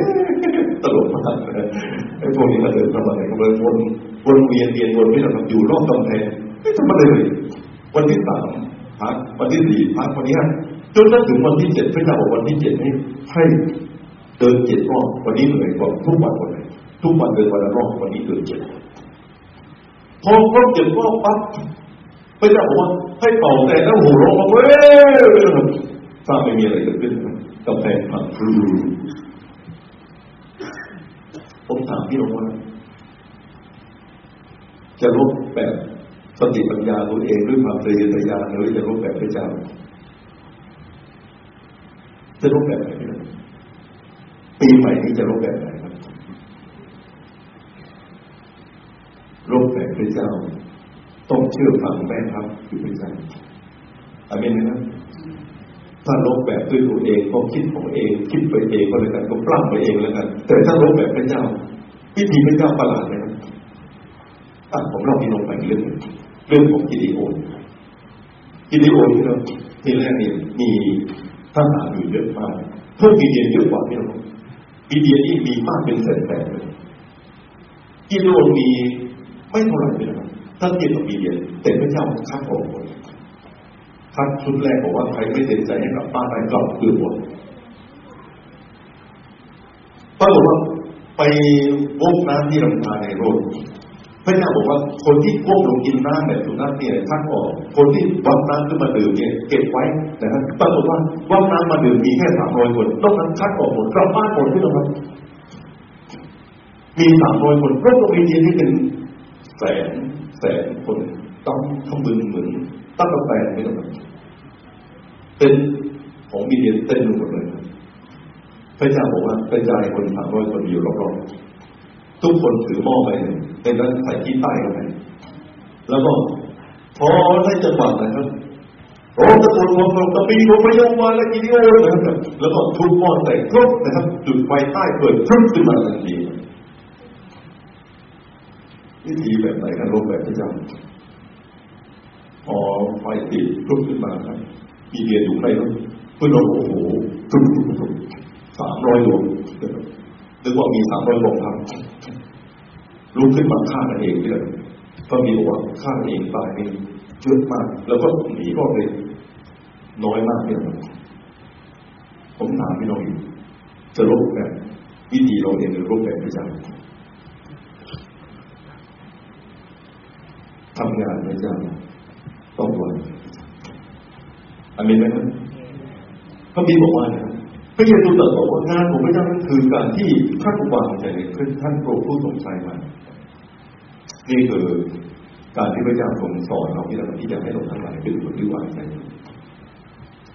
ตลกมากไอ้พวกนี้มาเดินทำอะไรกันเลยวนวนเวียนเวียนวนไม่หรอกอยู่รอบกำแพงไม่ทำอะไรเลยวันที่สามพักวันที่สี่พักวันนี้จนถึงวันที่เจ็ดพระเจ้าบอกวันที่เจ็ดให้ให้เดินเจ็ดรอบวันนี้เหนื่อยกว่าทุกวันวันเลยทุกวันเดินวันละรอบวันนี้เดินเจ็ดพอครบเจ็ดรอบปั๊บ พระเจ้าบอกว่าให้เป่าแต่แล้วหัวเราะเว้ยถ้าไม่มีอะไรเกิดขึ้นกาแฟผักฟรูผมถามพี่น้องว่า จะลบแบบสติปัญญาตัวเองด้วยความเรียนญาหรือจะลบแบบพระเจ้าจะลบแบบไหนปีใหม่นี้จะลบแบบไหนครับลบแบบพระเจ้า ต้องเชื่อฟังแม่ครับคือพระเจ้าอาเมนไหมครับถ้าลบแบบด้วยตัวเองก็คิดของเอง คิดไปเองก็แล้วกันก็ปล้ำไปเองแล้วกัน แต่ถ้าลบแบบพระเจ้าวิธีพระเจ้าประหลาดเลยนะอะผมเล่าพี่น้องไปเรื่องเรื่องของกิดิโอนกิดิโอนที่เราทีแรกเนี่ยมีทหารอยู่เยอะมากพวกกิเดียนเยอะกว่าพี่น้องกิเดียนนี่มีมากเป็นแสนแสนเลยกิดิโอนมีไม่เท่าไหร่เลยนะ ถ้าเทียบกับกิเดียนแต่พระเจ้าคัดออกหมดคัดชุดแรกบอกว่าใครไม่เต็มใจให้กลับบ้านไปกลับคือหมดปรากฏว่าไปวกน้ำที่ลำธารในโรดพระเจ้าบอกว่าคนที่ก้มลงกินน้ำแบบสุนัขเนี่ยคัดออก คนที่วักน้ำขึ้นมาดื่มเนี่ยเก็บไว้นะครับปรากฏว่าวักน้ำมาดื่มมีแค่สามร้อยคนนอกนั้นคัดออกหมดกลับบ้านหมดที่เราครับมีสามร้อยคนโลกโลกีที่เป็นแสน แสนคนต้องทำบึงเหมือนตั้งกาแฟไม่ต้องเป็นของมีเดียเต้นหมดเลยพระเจ้าบอกว่ากระจายคนสามร้อยคนอยู่รอบๆทุกคนถือหม้อไปในนั้นใส่ที่ใต้กันไปแล้วก็พอได้จังหวะนะครับโอ้ตะโกนของตะปีของพยามาและกิโอนะครับแล้วก็ทุบหม้อใส่ครบนะครับ จุดไฟใต้เปิดพรึ้งขึ้นมาทันที วิธีแบบไหนกันลบแบบพระจ้าพอไฟติดลุกขึ้นมาครับมีเดียอยู่ในนั้นเพื่อนเราโอ้โหตุ้มตุ้มตุ้มสามร้อยดวงนึกว่ามีสามร้อยดวงครับลุกขึ้นมาฆ่ากันเองเลยก็มีบอกว่าฆ่ากันเองตายเองเยอะมาก แล้วก็หนีก็เลยน้อยมากเนี่ยผมถามพี่น้องอยู่จะลบแบบวิธีเราเองหรือลบแบบพระจ้า ทำงานพระเจ้าต้องวันอามินไหมครับพระบิดบอกว่าเนี่ยพระเยซูตรัสบอกว่างานของพระเจ้านั้นคือการที่ท่านวางใจในขึ้นท่านโปรดผู้สงสัยมานี่คือการที่พระเจ้าทรงสอนเราที่เราที่จะให้เราทั้งหลายเป็นคนที่วางใจ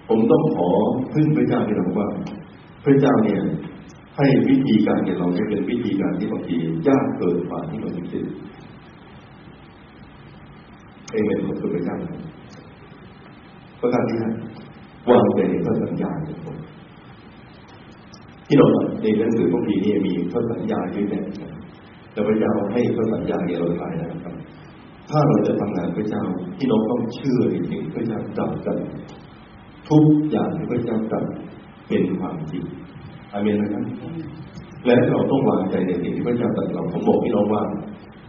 ผมต้องขอพึ่งพระเจ้าที่เราว่า พระเจ้าเนี่ย ให้วิธีการของเราเนี่ยเป็นวิธีการที่บางทียากเกินกว่าที่เราคิด เอเมนขอบคุณพระเจ้าประการที่ห้าวางใจในพระสัญญาของผมที่เราในหนังสือพวกนี้นี่มีพระสัญญาเยอะแยะแต่พระเจ้าให้พระสัญญาเนี่ยเราหลายนะครับ ถ้าเราจะทำงานพระเจ้าที่เราต้องเชื่อจริงพระเจ้าจับกันทุกอย่างที่พระเจ้าจับเป็นความจริงอาเมนนะครับและเราต้องวางใจในสิ่งที่พระเจ้าตรัสเราผมบอกพี่น้องว่า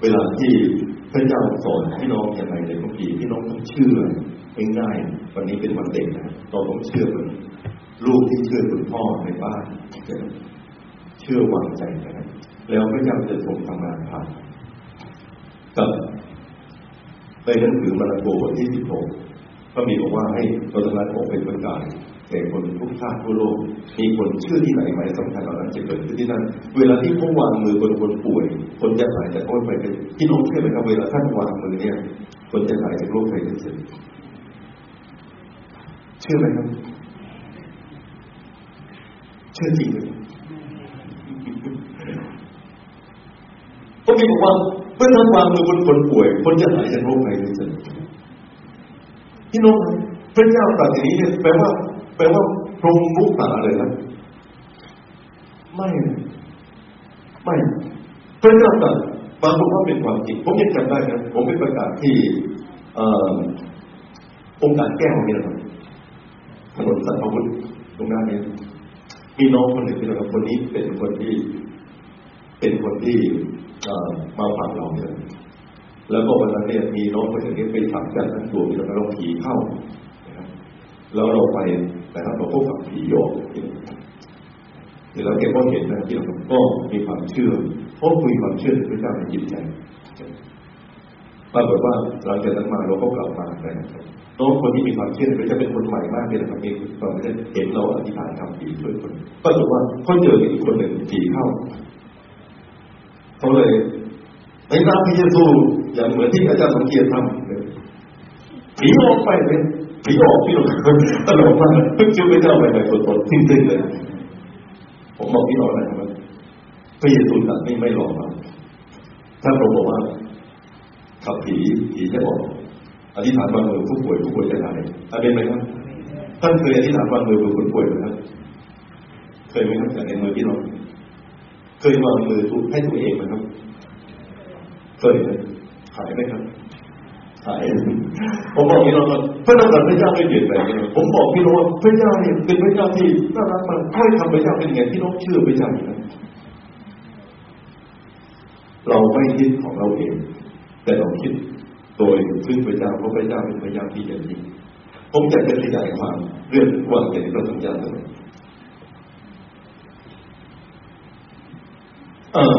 เวลาที่พระเจ้าสอนพี่น้องอย่างไรในบางทีพี่น้องต้องเชื่อง่ายๆวันนี้เป็นวันเด็กนะเราต้องเชื่อเหมือนลูกที่เชื่อคุณพ่อในบ้านเชื่อวางใจนะแล้วพระเจ้าจะทรงทำงานผ่านกับในหนังสือมาระโกบทที่สิบหกก็มีบอกว่าให้เราจะนั้นออกเป็นประกาศ แก่คนทุกชาติทั่วโลก มีคนเชื่อที่ไหนไหมสำคัญเหล่านั้นจะเกิดขึ้นที่นั่น เวลาที่เขาวางมือบนคนป่วย คนจะหายจากโรคไปเป็นที่น้องเชื่อไหมครับเวลาท่านวางมือเนี่ย คนจะหายจากโรคไปเป็นสิเชื่อไหมครับ เชื่อจริงไหมก็มีบอกว่าเมื่อท่านวางมือบนคนป่วย คนจะหายจากโรคไปเป็นสิพี่น้องพระเจ้าตรัสอย่างนี้แปลว่า แปลว่าพรหมมุสาเลยนะไม่ไม่พระเจ้าตรัสบางคนว่าเป็นความจริงผมยังจำได้นะผมไปประกาศที่องค์การแก้วนี่นะครับถนนสัตว์พุทธตรงนั้นนี้มีน้องคนหนึ่งที่เราคนนี้เป็นคนที่ เป็นคนที่มาฝากเราเนี่ยแล้วก็วันนั้นเนี่ยมีน้องคนหนึ่งที่ไปถามกันทั้งตัวมีเราผีเข้า แล้วเราไปนะครับเราพบกับผีโยกเดี๋ยวเราแกก็เห็นนะที่เราก็มีความเชื่อเพราะคุยความเชื่อพระเจ้าในจิตใจปรากฏว่าหลังจากนั้นมาเราก็กลับมานะครับน้องคนที่มีความเชื่อจะเป็นคนใหม่มากเลยนะครับมีความเห็นเราอธิษฐานทำดีช่วยคนปรากฏว่าเขาเจออีกคนหนึ่งผีเข้าเขาเลยในนามพระเยซูอย่างเหมือนที่อาจารย์สังเกียรติทำผีออกไปเลย ผีออกพี่น้องตลกมากเพิ่งเชื่อพระเจ้าไปในสดๆสิ้นๆเลย ผมบอกพี่น้องนะครับพระเยซูตัดไม่ไม่หลอกมาถ้าเราบอกว่าขับผีผีจะบอกอธิษฐานวางมือผู้ป่วยผู้ป่วยจะหายอาเป็นไหมครับท่านเคยอธิษฐานวางมือผู้ป่วยไหมครับเคยไหมครับจากในมือพี่น้องเคยวางมือทุกให้ตัวเองไหมครับเคยไหมหายไหมครับ ผมบอกพี่น้องว่าพระนามพระเจ้าไม่เปลี่ยนแปลงผมบอกพี่น้องว่าพระเจ้าเนี่ยเป็นพระเจ้าที่น่ารักมากค่อยทำพระเจ้าเป็นไงพี่น้องเชื่อพระเจ้าอย่างนั้นเราไม่คิดของเราเอง แต่เราคิดโดยพึ่งพระเจ้าเพราะพระเจ้าเป็นพระเจ้าที่ใหญ่ยิ่ผมอยากจะขยายความเรื่องวางในพระสัญญาเออ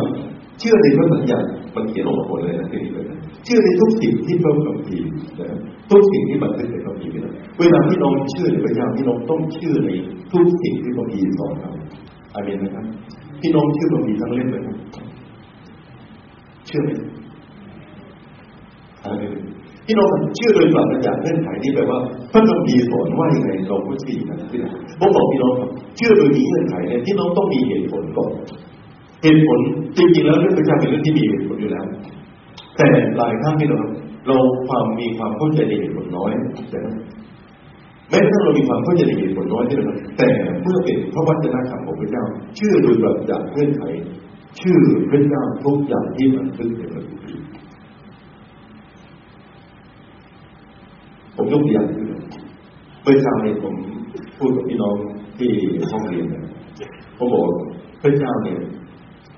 เชื่อในพระสัญญา มันเขียนออกมาหมดเลยนะที่นี่เลยนะเชื่อในทุกสิ่งที่พระคัมภีร์นะทุกสิ่งที่บันทึกในพระคัมภีร์นะเวลาที่น้องเชื่อในพระเจ้าที่น้องต้องเชื่อในทุกสิ่งที่พระคัมภีร์สอนเราอาเมนนะครับที่น้องเชื่อพระคัมภีร์ทั้งเล่มเลยนะเชื่อไหมอเมนที่เราเชื่อโดยปราศจากเงื่อนไขนี่แปลว่าพระคัมภีร์สอนว่าอย่างไรเราก็เชื่อนะที่ไหนผมบอกพี่น้องเชื่อโดยมีเงื่อนไขเนี่ยที่น้องต้องมีเหตุผลก่อน เหตุผลจริงๆแล้วเรื่องพระเจ้าเป็นเรื่องที่มีเหตุผลอยู่แล้ว แต่หลายครั้งที่เราเราความมีความเข้าใจในเหตุผลน้อยแต่แม้กระทั่งเรามีความเข้าใจในเหตุผลน้อยที่เราแต่เมื่อเป็นพระวจนะคำของพระเจ้าเชื่อโดยปราศจากเงื่อนไข ชื่อพระเจ้าทุกอย่างที่มันขึ้นในพระคัมภีร์ผมยกตัวอย่างคือเมื่อเช้านี้ผมพูดกับพี่น้องที่ห้องเรียนเนี่ยผมบอกพระเจ้าเนี่ย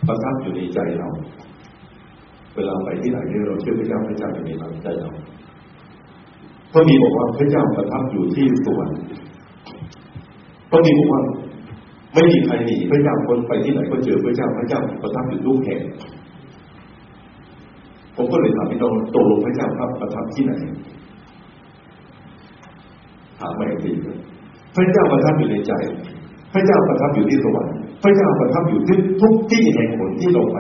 ประทับอยู่ในใจเรา เวลาไปที่ไหนเนี่เราเชื่อพระเจ้าพระเจ้าอยู่ในใจเราพระมีบอกว่าพระเจ้าประทับอยู่ที่สวรรค์พระมีบอกว่าไม่มีใครหนีพระเจ้าคนไปที่ไหนก็เจอพระเจ้าพระเจ้าประทับอยู่ทุกแห่งผมก็เลยถามพี่น้องตกลงพระเจ้าครับประทับที่ไหน ถามใหม่ทีพระเจ้าประทับอยู่ในใจ พระเจ้าประทับอยู่ที่สวรรค์ พระเจ้าประทับอยู่ที่ทุกที่แห่งหนที่เราไป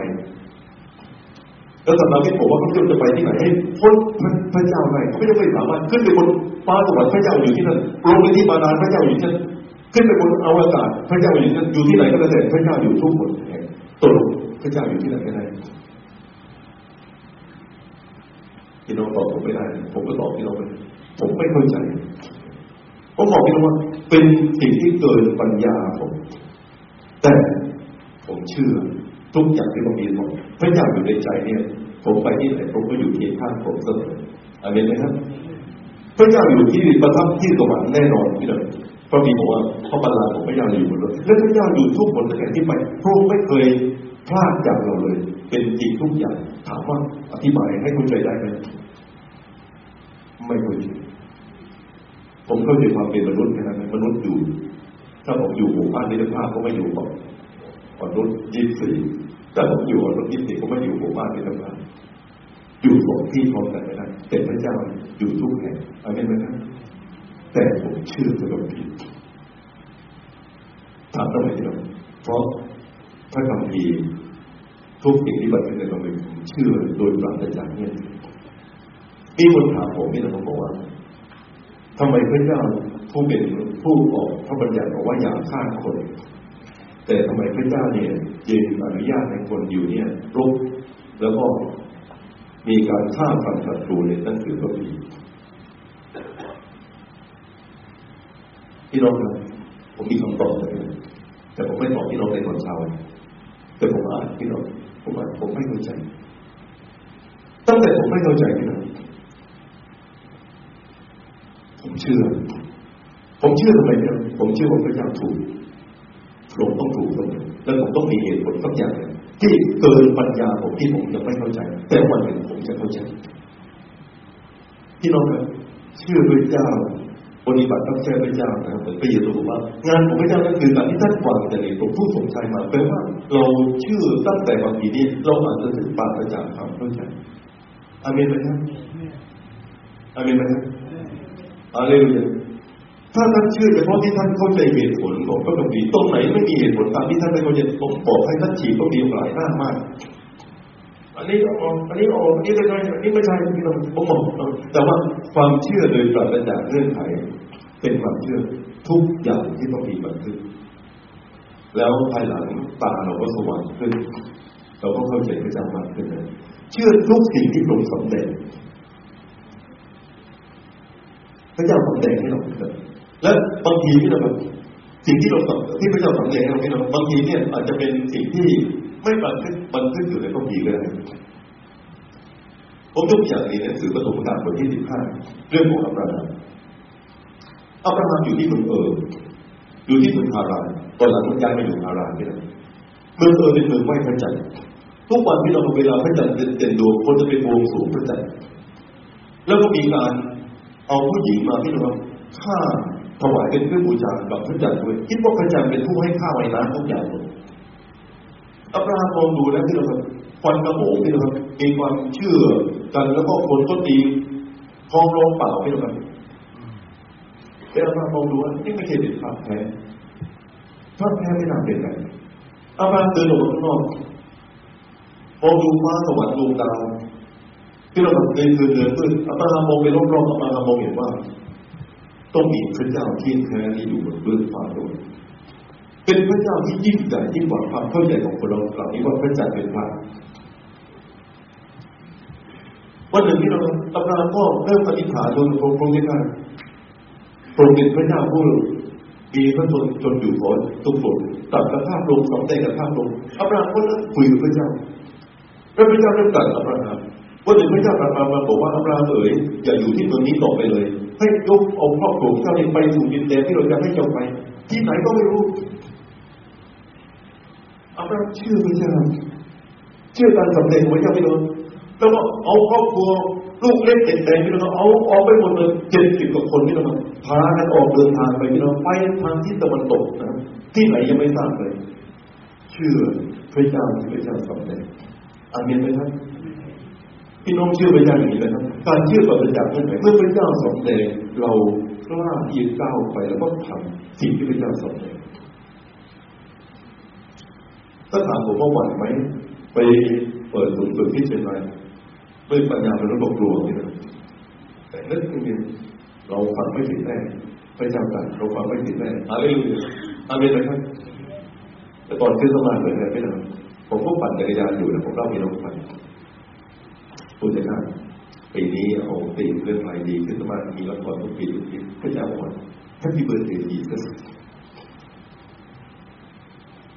แล้วสำหรับที่ผมว่าพระเจ้าจะไปที่ไหนให้พ้นพระเจ้าไห้เขาไม่ไม่สามารถขึ้นไปบนฟ้าสวรรค์พระเจ้าอยู่ที่นั่นลงไปที่บาดาลพระเจ้าอยู่ที่นั่นขึ้นไปบนอวกาศพระเจ้าอยู่ที่นั่นอยู่ที่ไหนก็แล้วแต่พระเจ้าอยู่ทุกคนแห่งตกลงพระเจ้าอยู่ที่ไหนก็ได้พี่น้องตอบผมไม่ได้ ผมก็ตอบพี่น้องไปผมไม่เข้าใจผมบอกพี่น้องว่าเป็นสิ่งที่เกินปัญญาผม แต่ผมเชื่อทุกอย่างที่ผมมีหมดพระเจ้าอยู่ในใจเนี่ย ผมไปที่ไหนผมก็อยู่เที่ข้างผมเสมออาเมนไหมครับพระเจ้าอยู่ที่ประทับที่สวรรค์แน่นอนพี่น้องพระบีบอกว่าพระบัลลังก์ของพระเจ้าอยู่บนโลกและพระเจ้าอยู่ทุกคนตั้งแต่ที่ไปพระองค์ไม่เคยพลาดจากเราเลย เป็นจริงทุกอย่างถามว่าอธิบายให้เข้าใจได้ไหมไม่เข้าใจผมเข้าใจความเป็นมนุษย์แค่นั้นมนุษย์อยู่ ถ้าผมอยู่หมู่บ้านในภาพก็ไม่อยู่ก่อนมนุษย์ยี่สี่ถ้าผมอยู่มนุษย์ยี่สี่ก็ไม่อยู่หมู่บ้านในภาพอยู่สองที่พร้อมกันไม่ได้แต่พระเจ้าอยู่ทุกแห่งอะไรไหมครับแต่ผมเชื่อพระคัมภีร์ถามทำไมที่เราเพราะพระคัมภีทุกสิ่งที่บันทึกในคัมภีร์ผมเชื่อโดยปราศจากเนี่ยมีคนถามผมนี่นะผมบอกว่าทำไมพระเจ้า ผู้เป็นผู้ออกพระบัญญัติบอกว่าอย่าฆ่าคน แต่ทำไมพระเจ้าเนี่ยยังอนุญาตให้คนอยู่เนี่ยรบแล้วก็มีการฆ่าฟันศัตรูในตั้งคือพระพีพี่น้องครับผมมีคำตอบเลยแต่ผมไม่บอกพี่น้องในตอนเช้าแต่ผมอ่านพี่น้องผมอ่านผมไม่เข้าใจ ตั้งแต่ผมไม่เข้าใจพี่น้องผมเชื่อ ผมเชื่อทำไมเนี่ยผมเชื่อว่าพระเจ้าถูกลงต้องถูกตรงนี้แล้วผมต้องมีเหตุผลสักอย่างที่เกินปัญญาผมที่ผมยังไม่เข้าใจ แต่วันหนึ่งผมจะเข้าใจพี่น้องครับเชื่อพระเจ้าปฏิบัติต้องเชื่อพระเจ้านะครับเหมือนพระเยซูบอกว่างานของพระเจ้านั่นคือการที่ท่านวางแต่ในตัวผู้สงสัยมาแปลว่า เราเชื่อตั้งแต่บางทีนี้เราอาจจะถึงปาประจากความเข้าใจอาเมนไหมครับอาเมนไหมครับอาเลลูยา ถ้าท่านเชื่อเฉพาะที่ท่านเข้าใจเหตุผลของพระคัมภีร์ตรงไหนไม่มีเหตุผลตามที่ท่านไม่เข้าใจผมบอกให้ท่านฉีกต้องมีหลายหน้ามาก อันนี้ออกอันนี้ออกอันนี้ไม่ใช่อันนี้ไม่ใช่ที่เราผมบอกแต่ว่าความเชื่อโดยปราศจากเรื่องไขเป็นความเชื่อทุกอย่างที่ต้องมีบันทึกแล้วภายหลังตาเราก็สว่างขึ้น เราก็เข้าใจพระเจ้ามากขึ้นเลยเชื่อทุกสิ่งที่ทรงสำเร็จพระเจ้าสำเร็จให้เราเกิด และบางทีที่เราสิ่งที่เราที่พระเจ้าสำเร็จให้เราเนี่ยบางทีเนี่ยอาจจะเป็นสิ่งที่ไม่บันทึกบันทึกอยู่ในพระคัมภีร์ก็ได้ผมยกอย่างนี้หนังสือประสบการณ์บทที่สิบห้าเรื่องของอับราฮัมอับราฮัมอยู่ที่เมืองเอออยู่ที่เมืองฮารานตอนหลังมันย้ายมาอยู่ฮารานนี่แหละเมืองเออเป็นเมืองไหว้พระจันทร์ทุกวันที่เราเวลาพระจันทร์เต็มดวงคนจะไปบวงสรวงพระจันทร์แล้วก็มีการเอาผู้หญิงมาที่เราฆ่า ถวายเป็นเครื่องบูชากับพระจันทร์ด้วยคิดว่าพระจันทร์เป็นผู้ให้ข้าวไอ้น้ำทุกอย่างหมดอับราฮัมมองดูแล้วที่เราควันกระโหมที่เรามีความเชื่อกันแล้วก็คนก็ตีทองรองเปล่าที่เราแต่อับราฮัมมองดูว่านี่ไม่ใช่เด็ดขาดแท้ถ้าแท้ไม่น่าเป็นไรอับราฮัมเดินออกข้างนอกมองดูฟ้าสวรรค์ดวงดาวที่เราเดินเดินเดินขึ้นอับราฮัมมองไปรอบๆอับราฮัมมองเห็นว่า ต้องมีพระเจ้าที่แท้ที่อยู่บนเบื้องฟ้าด้วยเป็นพระเจ้าที่ยิ่งใหญ่ยิ่งกว่าความเข้าใจของคนเราเหล่านี้ว่าพระเจ้าเป็นพระวันหนึ่งที่เราตำราก็เริ่มอธิฐานโดยพระองค์ท่านพรงเป็นพระเจ้าผู้มีพระชนจนอยู่ขอทุกคนตัดกระทาพระองสองใจกระทาพระองอับราฮัมก็นั่งคุยกับพระเจ้าแล้วพระเจ้าเริ่มตัดอับราฮัมวันหนึ่งพระเจ้าตรัสมาบอกว่าอับราฮัมเอ๋ยอย่าอยู่ที่เมืองนี้ต่อไปเลย ให้ยกอาครอบครัวเจ้าไปสู่ดินแดนที่เราจะให้เจ้าไป ที่ไหนก็ไม่รู้อับราฮัมเชื่อพระเจ้าเชื่อการสำเร็จของพระเจ้าพี่น้องแล้วก็เอาครอบครัวลูกเล็กเด็กแดงพี่น้องเอาออกไปหมดเลยเจ็ดสิบกว่าคนพี่น้องพากันออกเดินทางไปพี่น้องไปทางที่ตะวันตกนะที่ไหนยังไม่ทราบเลย เชื่อพระเจ้าที่พระเจ้าสำเร็จอามีนไหมครับ พี่น้องเชื่อพระเจ้าอย่างนี้ไหมครับการเชื่อต่อพระเจ้าเมื่อไหร่เมื่อพระเจ้าสำเร็จเรากล้าที่จะก้าวไปแล้วก็ทำสิ่งที่พระเจ้าสำเร็จถ้าถามผมว่าหวั่นไหมไปเปิดศูนย์ฝึกที่เชียงรายด้วยปัญญาเป็นระบบกลัวนี่นะแต่นึกจริงๆเราฟังไม่ผิดแน่พระเจ้ากันเราฟังไม่ผิดแน่อะไรเลยอะไรเลยครับแต่ตอนขึ้นสมาธิเลยไม่นะผมก็ปั่นจักรยานอยู่นะผมเล่าให้น้องฟัง ผู้จัดการปีนี้เอาตีเรื่องอะไรดีขึ้นมามีละครทุกปีทุกปีพระเจ้าบอกว่าถ้าพี่เบิร์ดเดย์ดีก็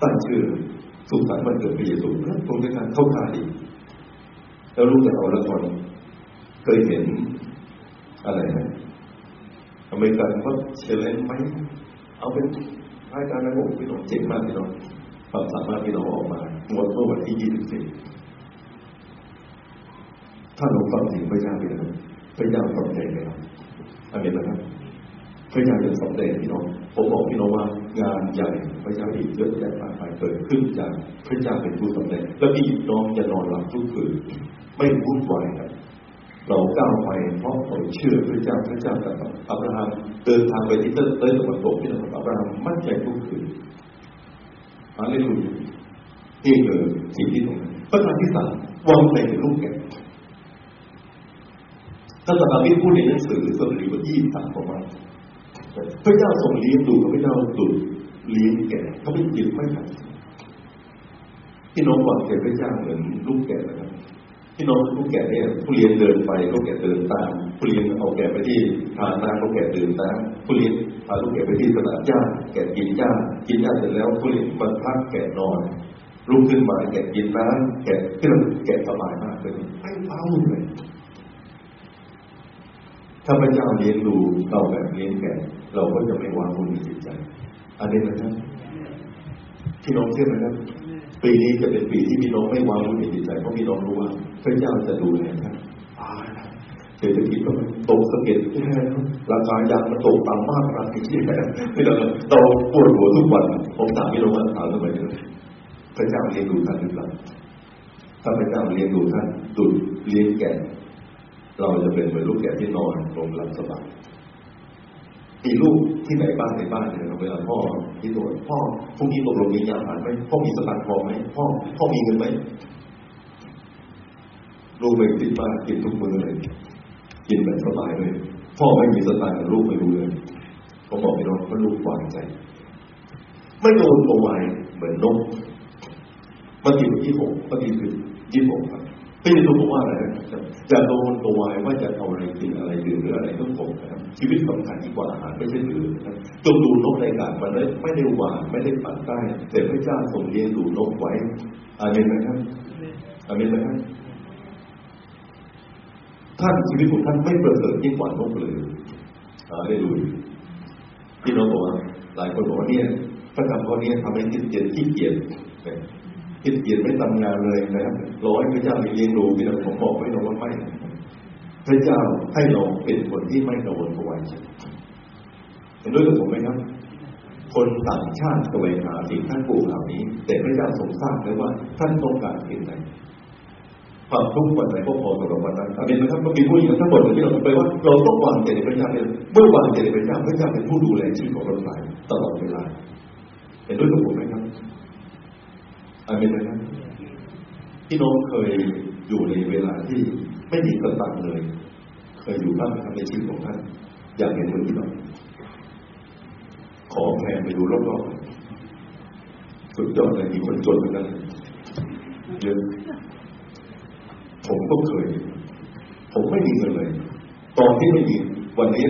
ตั้งชื่อสุขสันต์วันเกิดพระเยซูนะตรงในการเข้าท่าดีแล้วรู้จักเอาละครเคยเห็นอะไรนะอเมริกันก็เชลเลนไหมเอาเป็นรายการระบบพี่น้องเจ๋งมากพี่น้องความสามารถที่เราออกมาหมดเมื่อวันที่ยี่สิบสี่ ถ้าเราฟังถึงพระเจ้าพี่น้องพระเจ้าสำเร็จแล้วอันนี้นะครับพระเจ้าจะสำเร็จพี่น้องผมบอกพี่น้องว่างานใหญ่พระเจ้าอีกเยอะแยะมากมายเกิดขึ้นจากพระเจ้าเป็นผู้สำเร็จและพี่น้องจะนอนหลับทุกคืนไม่วุ่นวายครับเราก้าวไปเพราะเราเชื่อพระเจ้าพระเจ้าแต่อับราฮัมเดินทางไปที่เต้นเต้นตะวันตกพี่น้องอับราฮัมมั่นใจทุกคืนอาเลลูยานี่คือสิ่งที่ตรงนั้นประการที่สามวางใจในลูกแก่ ท่านสามีพูดในหนังสือสดุดีบทยี่สามบอกว่าพระเจ้าทรงเลี้ยงดูพระเจ้าดุเลี้ยงแก่เขาไม่ยิบไม่ขาดพี่น้องวางใจพระเจ้าเหมือนลูกแก่นะครับพี่น้องลูกแก่เนี่ยผู้เลี้ยงเดินไปลูกแก่เดินตามผู้เลี้ยงเอาแกะไปที่ทานน้ำเขาแกะดื่มน้ำผู้เลี้ยงพาลูกแกะไปที่สนามหญ้าแกะกินหญ้ากินหญ้าเสร็จแล้วผู้เลี้ยงมาพักแกะนอนลุกขึ้นมาแกะกินน้ำแกะเครื่องแกะสบายมากเลยไม่เมาเลย ถ้าพระเจ้าเลี้ยงดูเราแบบเลี้ยงแกะเราก็จะไม่วางมือในจิตใจ อันนี้นะครับพี่น้องเชื่อไหมครับปีนี้จะเป็นปีที่พี่น้องไม่วางมือในจิตใจเพราะพี่น้องรู้ว่าพระเจ้าจะดูแลท่านเศรษฐกิจก็ตกสะเก็ดแค่ราคายางมันตกต่ำมากราคาที่แค่ไม่เราเราปวดหัวทุกวันผมถามพี่น้องว่าถามทำไมเลยพระเจ้าเลี้ยงดูท่านหรือเปล่าถ้าพระเจ้าเลี้ยงดูท่านดุดเลี้ยงแก่ เราจะเป็นเหมือนลูกแกะที่นอนลงหลับสบายมีลูกที่ไหนบ้างในบ้านเนี่ยเวลาพ่อที่ตัวพ่อพรุ่งนี้ตกลงมียาผ่านไหมพ่อมีสตางค์พอไหมพ่อพ่อมีเงินไหมลูกไปติดบ้านกินทุกมื้อเลยกินแบบสบายเลยพ่อไม่มีสตางค์ลูกไม่รู้เลยผมบอกพี่น้องว่าลูกวางใจ ไม่โดนตัววเหมือนนกบางทีเป็นยี่หกบางทีคือยี่หกครับ ไม่ได้รู้ว่าอะไรครับจะโดนตัวว่าจะเอาอะไรกินอะไรดื่มหรืออะไรต้องผมนะครับชีวิตสำคัญยิ่งกว่าอาหารไม่ใช่หรือนะครับจงดูนกในกามันไม่ได้หวานไม่ได้ปัดได้แต่พระเจ้าทรงเลี้ยงดูนกไว้อาเมนไหมครับอาเมนไหมครับท่านชีวิตของท่านไม่ประเสริฐยิ่งกว่านกเลยอาได้ดูที่เราบอกว่าหลายคนบอกว่าเนี่ยพระธรรมข้อนี้ทำให้คิดเกียจขี้เกียจ คิดเกียจไม่ทำงานเลยนะครับรอให้พระเจ้าเลี้ยงดูพี่น้องผมบอกไม่น้องว่าไม่พระเจ้าให้เราเป็นคนที่ไม่กระวนกระวายใจเห็นด้วยกับผมไหมครับ คนต่างชาติแสวงหาสิ่งท่านปลูกเหล่านี้ แต่พระเจ้าทรงทราบเลยว่า ท่านต้องการสิ่งไหนความทุกข์วันไหนก็พอสำหรับวันนั้นอันนี้นะครับมันมีผู้หญิงทั้งหมดที่เราไปว่า เราต้องวางใจในพระเจ้าเลยเมื่อวางใจในพระเจ้าพระเจ้าเป็นผู้ดูแลชีวิตของเราตลอดเวลาเห็นด้วยกับผมไหมครับ อันนี้นะครับพี่น้องเคยอยู่ในเวลาที่ไม่มีสตังเลย เคยอยู่บ้างครับในชีวิตของท่านอยากเห็นมือพี่น้องขอแพนไปดูรอบๆสุดยอดเลยมีคนจนเหมือนกันเยอะผมก็เคย ผมไม่มีเงินเลย ตอนที่ไม่มีวันนี้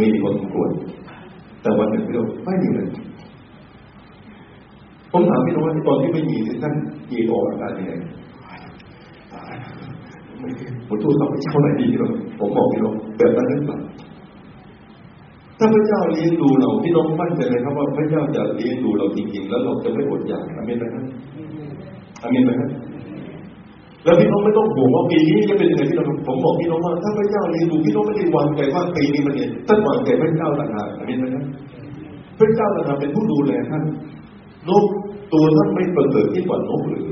มีคนสมควรแต่วันหนึ่งเราไม่มีเงิน ผมถามพี่น้องว่าตอนที่ไม่มีท่านมีออกอาการยังไงผมทูลเขาพระเจ้าไหนดีพี่น้อผมบอกพี่น้องแบบนั้นหรือเปล่าถ้าพระเจ้าเลี้ยงดูเราพี่น้องมั่นใจไหมครับว่าพระเจ้าจะเลี้ยงดูเราจริงๆ แล้วเราจะไม่อดอยากอเมนไหมครับอเมนไหมครับแล้วพี่น้องไม่ต้องห่วงว่าปีนี้จะเป็นยังไงพี่น้องผมบอกพี่น้องว่าถ้าพระเจ้าเลี้ยงดูพี่น้องไม่ได้วางใจว่าปีนี้มันเนี่ยท่านวางใจพระเจ้าต่างหากอเมนไหมครับพระเจ้าต่างหากเป็นผู้ดูแลท่าน นกตัวท่านไม่ประเสริฐที่กว่านกหรือ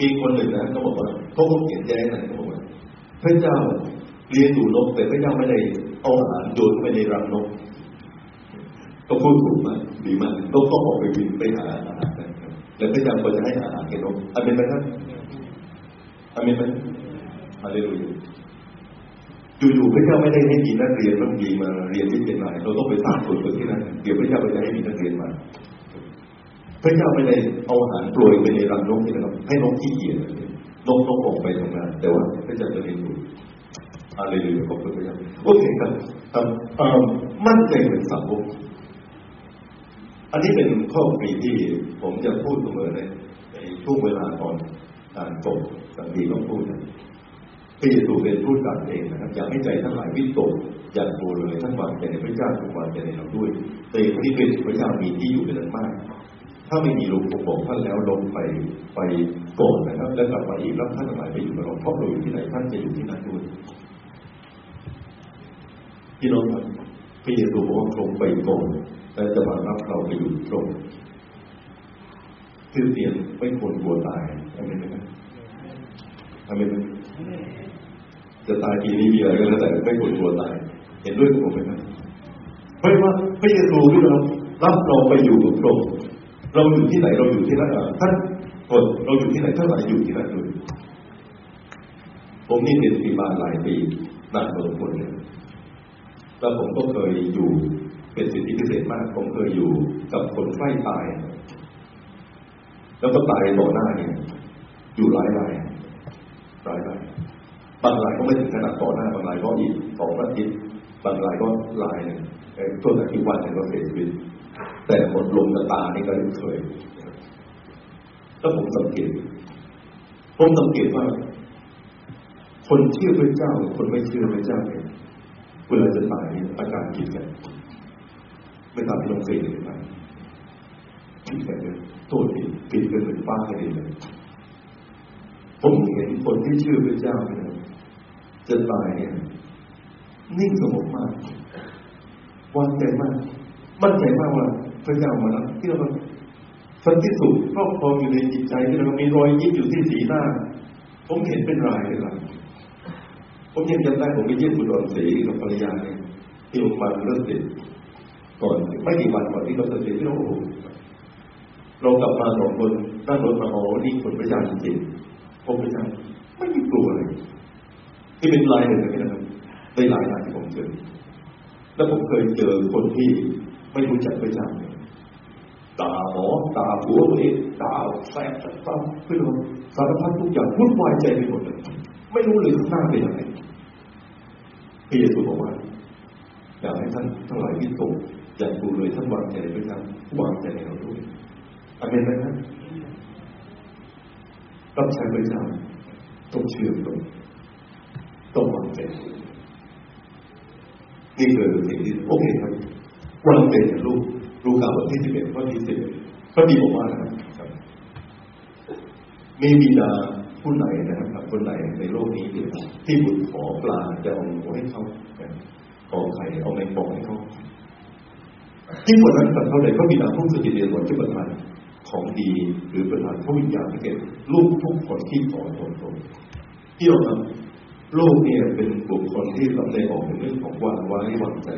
มีคนหนึ่งนะเขาบอกว่าเขาเขียนแย้งนะเขาบอกว่าพระเจ้าเลี้ยงดูนกแต่พระเจ้าไม่ได้เอาอาหารโยนไปในรังนกก็พูดถูกมากดีมากนกก็ออกไปบินไปหาอาหารแล้วพระเจ้าก็จะให้อาหารแก่นกอามินไหมครับอามินไหมมาเลยดู อยู่ๆพระเจ้าไม่ได้ให้มีนักเรียนบางทีมาเรียนที่เป็นนายเราต้องไปสร้างส่วนตัวที่นั่นเดี๋ยวพระเจ้าจะให้มีนักเรียนมาพระเจ้าไม่ได้เอาอาหารโปรยไปในรังนกนี่นะครับ ให้นกที่เกียจนกต้องอกไปทำงาน แต่ว่าพระเจ้าจะเรียนรู้อะไรเลยขอบคุณพระเจ้าโอเคครับมั่นใจเป็นสาวกอันนี้เป็นข้อมีที่ผมจะพูดเสมอในในช่วงเวลาตอนการจบสังกีของพูดนะ พระเยซูเป็นพูดการเองนะครับอยากให้ใจทั้งหลายวิตกอย่าโกรเลยทั้งวางใจในพระเจ้าทุกวางใจในเราด้วยแต่ที่เป็นพระเจ้ามีที่อยู่เป็นอันมาก ถ้าไม่มีลมผมบอกท่านแล้วลงไปไปก่อนนะครับ แล้วกลับมาอีกแล้วท่านหลายไปอยู่กับเราเพราะเราอยู่ที่ไหนท่านจะอยู่ที่นั่นด้วยพี่น้องครับพระเยซูบอกว่าลงไปก่อนและจะมารับเราไปอยู่ตรงคือเตียนไม่ควรกลัวตายอเมนไหมครับอเมนไหม จะตายปีนี้มีอะไรก็แล้วแต่ไม่ควรกลัวตาย เห็นด้วยกับผมไหมครับเพราะว่าพระเยซูที่เรารับเราไปอยู่กับพระองค์เราอยู่ที่ไหนเราอยู่ที่นั่นท่านคนเราอยู่ที่ไหนท่านไหลอยู่ที่นั่นด้วยผมนี่เป็นปีบาหลายปีนานพอสมควรเลยแล้วผมก็เคยอยู่เป็นสิทธิพิเศษมาก ผมเคยอยู่กับคนใกล้ตาย แล้วก็ตายต่อหน้าเนี่ยอยู่หลายรายหลายราย บางรายก็ไม่ถึงขนาดต่อหน้าบางรายก็อีกสองอาทิตย์บางรายก็ลายหนึ่งตัวอาทิตย์วันหนึ่งก็เสียชีวิต แต่หมดลมตานี่ก็เคยแล้วผมสังเกตผมสังเกตว่า คนเชื่อพระเจ้า คนไม่เชื่อพระเจ้าเนี่ยเวลาจะตายอาการผิดกันไม่ตามที่เราเคยเห็นมาผิดกันเลยโทษผิดผิดกันเหมือนป้ากันเลยผมเห็นคนที่เชื่อพระเจ้าเจะตายเนี่ยนิ่งสงบมากวางใจมาก มั่นใจมากว่าพระเจ้ามาแล้วที่เราสันติสุขครอบครองอยู่ในจิตใจที่เรามีรอยยิ้มอยู่ที่สีหน้า ผมเห็นเป็นรายเลยล่ะผมยังจำได้ผมไปเยี่ยมคุณดอนศรีกับภรรยาเนี่ยที่โรงพยาบาลเลิศติดก่อนไม่กี่วันก่อนที่เขาจะเสียชีวิตโอ้โหเรากลับมาสองคนนั่งรถมาอ๋อนี่คนพระเจ้าจริงๆผมพระเจ้าไม่มีกลัวเลย ที่เป็นลายหนึ่งนะครับในหลายงานที่ผมเจอ แล้วผมเคยเจอคนที่ไม่รู้จักพระเจ้าตาหมอตาหัวเองตาแสบตาเพื่อนสารพัดทุกอย่างวุ่นวายใจไปหมดเลยไม่รู้เลยข้างหน้าเป็นอะไรพระเยซูบอกว่าอยากให้ท่านทั้งหลายที่ตกอย่าดูเลยท่านวางใจในพระเจ้าวางใจในเราด้วยอเมนไหมครับรับใช้พระเจ้าต้องเชื่อต้อง ต้องวางใจนี่คือสิ่งที่โอเคครับวางใจลูกลูกกาบทที่สิบเอ็ดข้อที่สิบพระดีบอกว่านะครับมีบิดาผู้ไหนนะครับ คนไหนในโลกนี้ที่บุตรขอปลาจะเอาหัวให้เขาขอไข่เอาแมงป่องให้เขาที่คนนั้นตัดเท่าใดพระบิดาผู้สุจิเดียนที่ประทานของดีหรือประทานพระวิญญาณให้แก่ลูกทุกคนที่ขอตนตนที่เราทำ ลกเนี่ยเป็นบุคคลที่สำเร็จออกในเรื่องของวางไว้วางใจ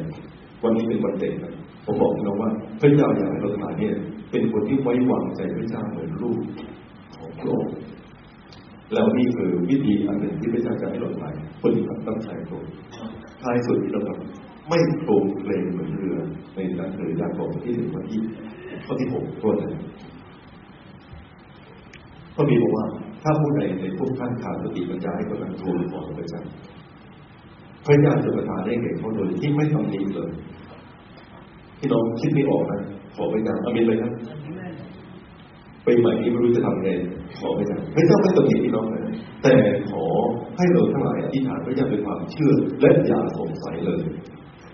วันนี้เป็นวันเด็กนะผมบอกนะว่าพระเจ้าอยากให้เราทานเนี่ยเป็นคนที่ไว้วางใจพระเจ้าเหมือนลูกของพระองค์แล้วนี่คือวิธีอันหนึ่งที่พระเจ้าจะให้เราทำคนที่ตั้งใจตรงท้ายสุดที่เราทำไม่โปร่งเพลงเหมือนเรือในหนังสือยากบอกที่หนึ่งข้อที่ข้อที่หกตัวนั้นก็มีบอกว่า ถ้าผู้ใดในพวกท่านขาดสติปัญญาให้คนนั้นทูลขอพระเจ้าพระเจ้าจะประทานได้แก่เขาโดยที่ไม่ต้องนี้เลยที่น้องคิดไม่ออกนะขอพระเจ้าอามินเลยครับปีใหม่นี้ไม่รู้จะทำไงขอพระเจ้าพระเจ้าไม่ต้องมีพี่น้องเลยแต่ขอให้เราทั้งหลายอธิษฐานพระเจ้าด้วยความเชื่อ และอย่าสงสัยเลย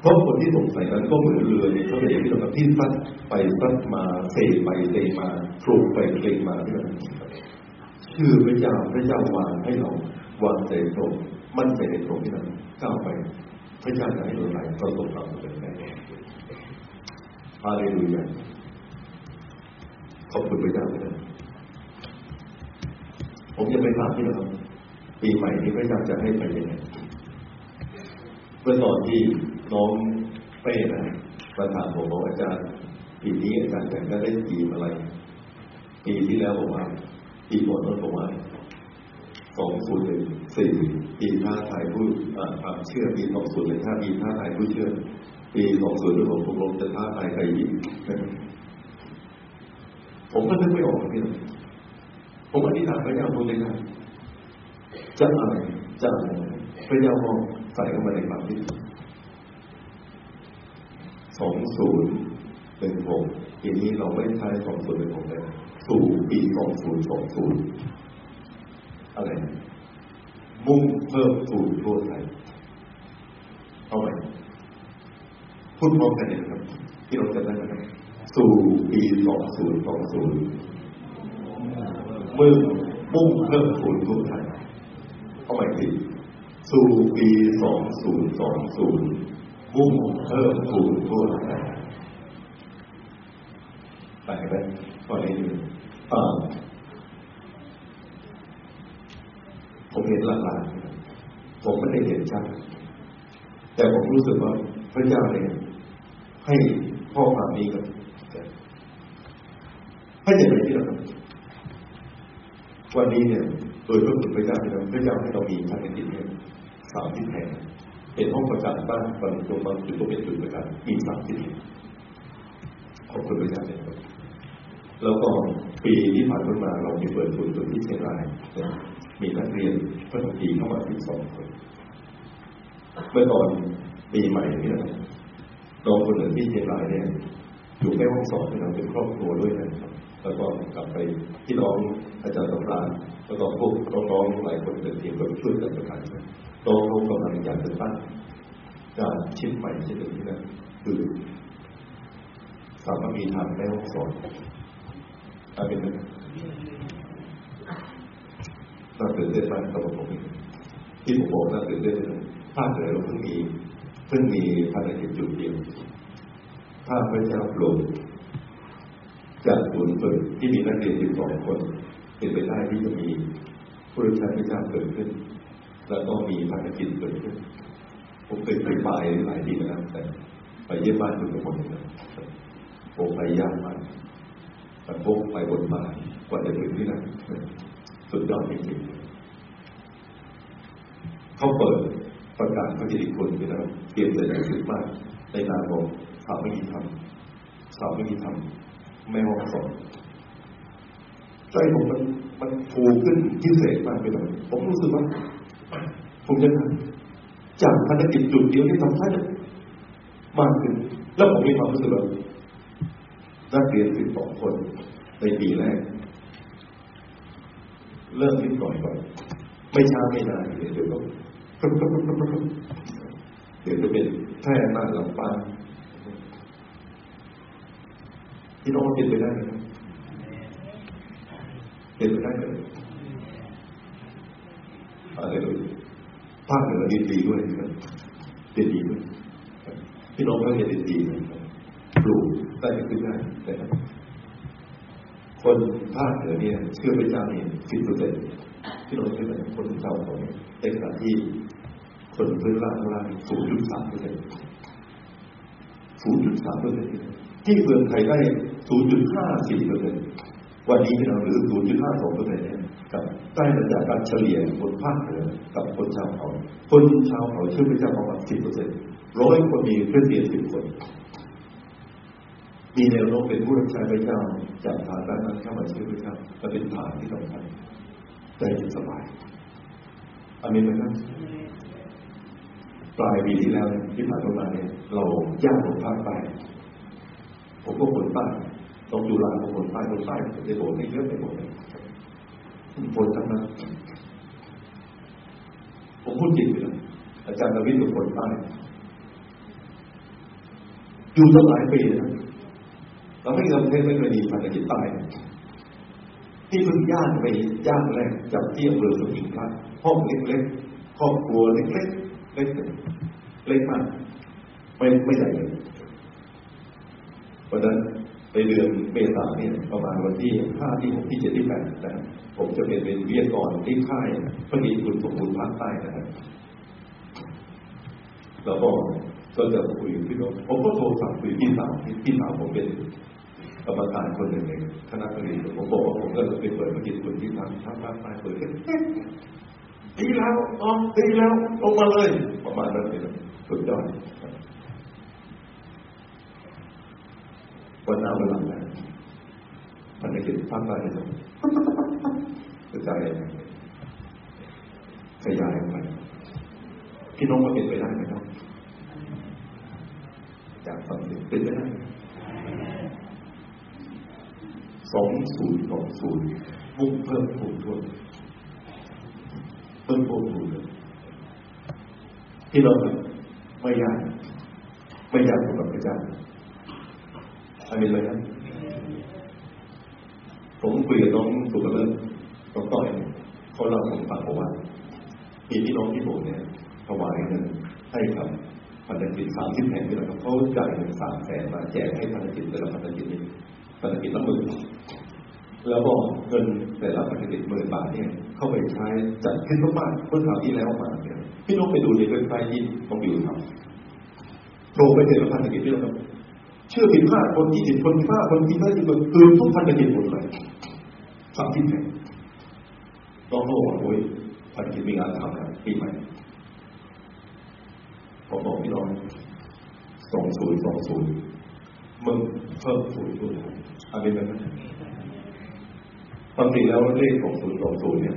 เพราะคนที่สงสัยนั้นก็เหมือนเรือเนี่ยเขาเป็นที่เราที่ซัดไปซัดมาเซไปเซมาคลุกไปเคลมาที่เรา ชื่อพระเจ้าพระเจ้าวางให้เราวางใจตรงมั่นใจในตรงที่เราก้าวไป พระเจ้าจะให้เราไหลประสบความสำเร็จแน่ฮาเลลูยาขอบคุณพระเจ้าเลยผมจะไปถามที่เราปีใหม่นี้พระเจ้าจะให้ไปยังไงเมื่อตอนที่น้องเป้นะมาถามผมบอกอาจารย์ปีนี้อาจารย์แต่งได้ปีมอะไรปีที่แล้วบอกว่า ปีก่อนนั้นบอกว่าสองศูนย์หนึ่งสี่ปีท่าไทยผู้ความเชื่อปีสองศูนย์หนึ่งห้าปีท่าไทยผู้เชื่อปีสองศูนย์หนึ่งผมตกลงจะท่าไทยใครยิงผมก็นึกไม่ออกพี่น้องผมอธิษฐานพระเจ้าพูดเลยครับจะอะไรจะอะไรพระเจ้ามองใส่เข้ามาในความคิดสองศูนย์หนึ่งหกทีนี้เราไม่ใช้สองศูนย์หนึ่งหกเลยสู่ปีสองศูนย์ สองศูนย์อะไร มุ่งเพิ่มสู่ทั่วไทยเอาไหมพูดพร้อมกันเลยครับ ที่เราจะได้นะครับ สู่ปีสองศูนย์สองมุ่งเพิ่มพูนทั่วไทยเอาใหม่ทีสู่ปีสองศูนย์สองศูนย์มุ่งเพิ่มพูนทั่วไทยไปไหมตอนนี้อ่าผมเห็นหลากๆผมไม่ได้เห็นชัดแต่ผม รู้สึกว่าพระเจ้าเนี่ยให้ข้อความนี้กับให้อย่างไรที่เราวันนี้เนี่ยโดยพระคุณพระเจ้าเนี่ยพระเจ้าให้เรามีภารกิจเนี่ยสามที่แห่งเป็นห้องประกาศบ้านบางตรงบางจุดก็เป็นจุดประกาศมีสามที่ขอบคุณพระเจ้าเนี่ยแล้วก็ปีที่ผ่านมาเราไปเปิดศูนย์ฝึกที่เชียงรายมีนักเรียนเพิ่มทีเข้ามา12คนเมื่อตอน ปีใหม่นี่นะน้องคนหนึ่งที่เชียงรายเนี่ยอยู่แค่ห้องสอบเราเป็นครอบครัวด้วยนะครับแล้วก็กลับไปที่น้องอาจารย์สำราญแล้วก็พวกน้องๆหลายคนเป็นทีมก็ช่วยกันประกันน้องเขากำลังอยากจะตั้งการชิ้นใหม่ชิ้นหนึ่งนี่นะคือสามารถมีทางแม่ห้องสอนอะไรเป็นน่าตื่นเต้นมากสำหรับผมที่ผมบอกน่าตื่นเต้นภาคเหนือเราเพิ่งมี เพิ่งมีภารกิจจุดเดียวถ้าพระเจ้าโปรดจากศูนย์ฝึกที่มีนักเรียน12คนเป็นไปได้ที่จะมีผู้รับใช้พระเจ้าเกิดขึ้น แล้วก็มีภารกิจเกิดขึ้น ผมเคยไปไปหลายที่นะครับแต่ไปเยี่ยมบ้านทุกคนนะผมไปยากมากแต่พบไปบนบากว่าจะถึงที่นั่นสุดยอดจริงๆเขาเปิด ประกาศพระกิติคุณไปแล้วเตรียมใจสุดมาก ในนามของสาวไม่มีธรรมสาวไม่มีธรรมแม่ห้องสอนใจผมมันมันฟูขึ้นพิเศษมากไปเลยผมรู้สึกว่าผมจะทำจากภารกิจจุดเดียวที่ทำให้มากขึ้น แล้วผมมีความรู้สึกว่านักเรียนสิบสองคนในปีแรกเริ่มนิดหน่อยก่อน ไม่ช้าไม่นานเดี๋ยวก็ เดี๋ยวจะเป็นแค่หน้าหลังปานที่น้องเป็นไปได้ไหมเป็นไปได้ไหมอะไรเลยภาคเหนือดีดีด้วยครับดีดีด้วยพี่น้องก็เรียนดีดีปลูกได้ขึ้นได้นะครับคนภาคเหนือเนี่ยเชื่อพระเจ้าเนี่ยสิบเปอร์เซ็นต์ที่เราเชื่อไหนคนเจ้าเขาเนี่ย ในขณะที่คนพื้นล่างล่าศูนย์จุดสามเปอร์เซ็นต์ศูนย์จุดสามเปอร์เซ็นต์ที่เมืองไทยได้ศูนย์จุดห้าสี่เปอร์เซ็นต์วันนี้เราหรือศูนย์จุดห้าสองเปอร์เซ็นต์เนี่ยกับได้มาจากการเฉลี่ยคนภาคเหนือกับคนชาวเขา คนชาวเขาเชื่อพระเจ้าประมาณสิบเปอร์เซ็นต์ร้อยคนมีเพื่อนเรียนสิบคน มีแนวโน้มเป็นผู้รับใช้พระเจ้าจากฐานด้านนั้นเข้ามาเชื่อพระเจ้าและเป็นฐานที่สำคัญใจสบาย อามินไหมครับปลายปีที่แล้วที่ผ่านมาเนี่ยเราย่างของภาคใต้ผมก็คนใต้ตรงอยู่หลังของคนใต้คนใต้ในโบสถ์นี่เยอะไปหมดเลยคนทั้งนั้นผมพูดจริงเลยอาจารย์ดาวิดเป็นคนใต้อยู่ตั้งหลายปีนะเราไม่เคยไม่เคยมีภารกิจใต้ที่เพิ่งย่างไปย่างแรกจากที่อำเภอสมิงพระ ห้องเล็กๆครอบครัวเล็กๆเล็กเล็กมากไม่ไม่ใหญ่เลยวันนั้นในเดือนเมษาเนี่ยประมาณวันที่ห้าที่หกที่เจ็ดที่แปดนะผมจะเป็นเป็นเวิทยากรที่ค่ายพระดีคุณสมบูรณ์ภาคใต้นะครับแล้วก็ก็จะคุยพี่น้องผมก็โทรสั่งคุยพี่สาวพี่สาวผมเป็นกรรมการคนหนึ่งในคณะผลิตผมบอกว่าผมก็ไปเปิดธุรกิจคนที่ทำทำภาคใต้เปิดกัน ดีแล้วอ๋อดีแล้วลงมาเลย ประมาณนั้นเลยสุดยอดวันน้าวันหลังนะมันไม่เห็นภาพอะไรเลยกระจายขยายออกไปพี่น้องก็เป็นไปได้ไหมครับจากสามสิบเป็นไปได้สองศูนย์สองศูนย์มุ่งเพิ่มพูนทวน เพิ่มพูนทวนที่เราไม่ยากไม่ยากสำหรับพระเจ้าอันนี้เลยนะผมคุยกับน้องสุกเลิศน้องต่อยเขาเล่าผมฟังบอกว่ามีพี่น้องที่ผมเนี่ยถวายเงินให้กับพันธกิจสามสิบแห่งที่เราเขาจ่ายเงินสามแสนมาแจกให้พันธกิจแต่ละพันธกิจนี้พันธกิจละหมื่น แล้วก็เงินแต่ละพันธกิจหมื่นบาทเนี่ยเข้าไปใช้จัดขึ้นทุกบ้านเมื่อคราวที่แล้วมาเนี่ยพี่น้องไปดูในเว็บไซต์ที่ต้องอยู่ทำโปรไปแต่ละพันธกิจที่เราเชื่อผิดพลาดคนยี่สิบคนพลาดคนที่ได้ที่คนคือทุกพันธกิจหมดเลยสามสิบแห่งต้องโลกโอ้ยพันธกิจมีงานทำแล้วปีใหม่ผมบอกพี่น้องสองศูนย์สองศูนย์มึงเพิ่มศูนย์ศูนย์อะไรแบบนั้น ความจริงแล้วเลขของศูนย์สองศูนย์เนี่ย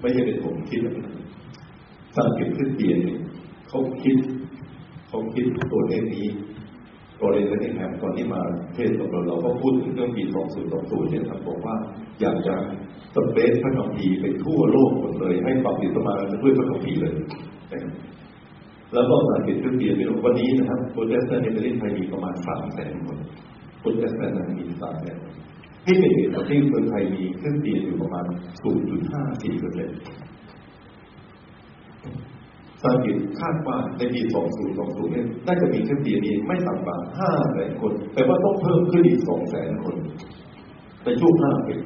ไม่ใช่เป็นผมคิดนะสังเกตขึ้นเตียนเนี่ยนเขาคิดเขาคิดตัวเลขนี้ตัวเลขนี้แฮมตอนที่มาเทศกับเราเราก็พูดถึงเรื่องปี2020เนี่ยครับบอกว่าอยากจะสเปซพระคัมภีร์ไปทั่วโลกหมดเลย ให้ปรับปิดสมาด้วยพระคัมภีร์เลยแล้วก็สังเกตขึ้นเตียนเป็นวันนี้นะครับโปรเตสต์ในประเทศไทยมีประมาณสามแสนคนโปรเตสแตนต์มีสามแสนคน ที่เป็นเหตุที่เมืองไทยมีขึ้นเตียนอยู่ประมาณ 0.54เปอร์เซ็นต์สากิตคาดว่าในปี 2020เนี่ยน่าจะมีคริสเตียนีไม่ต่ำกว่า5แสนคน แต่ว่าต้องเพิ่มขึ้นอีก2แสนคนในช่วง5ปี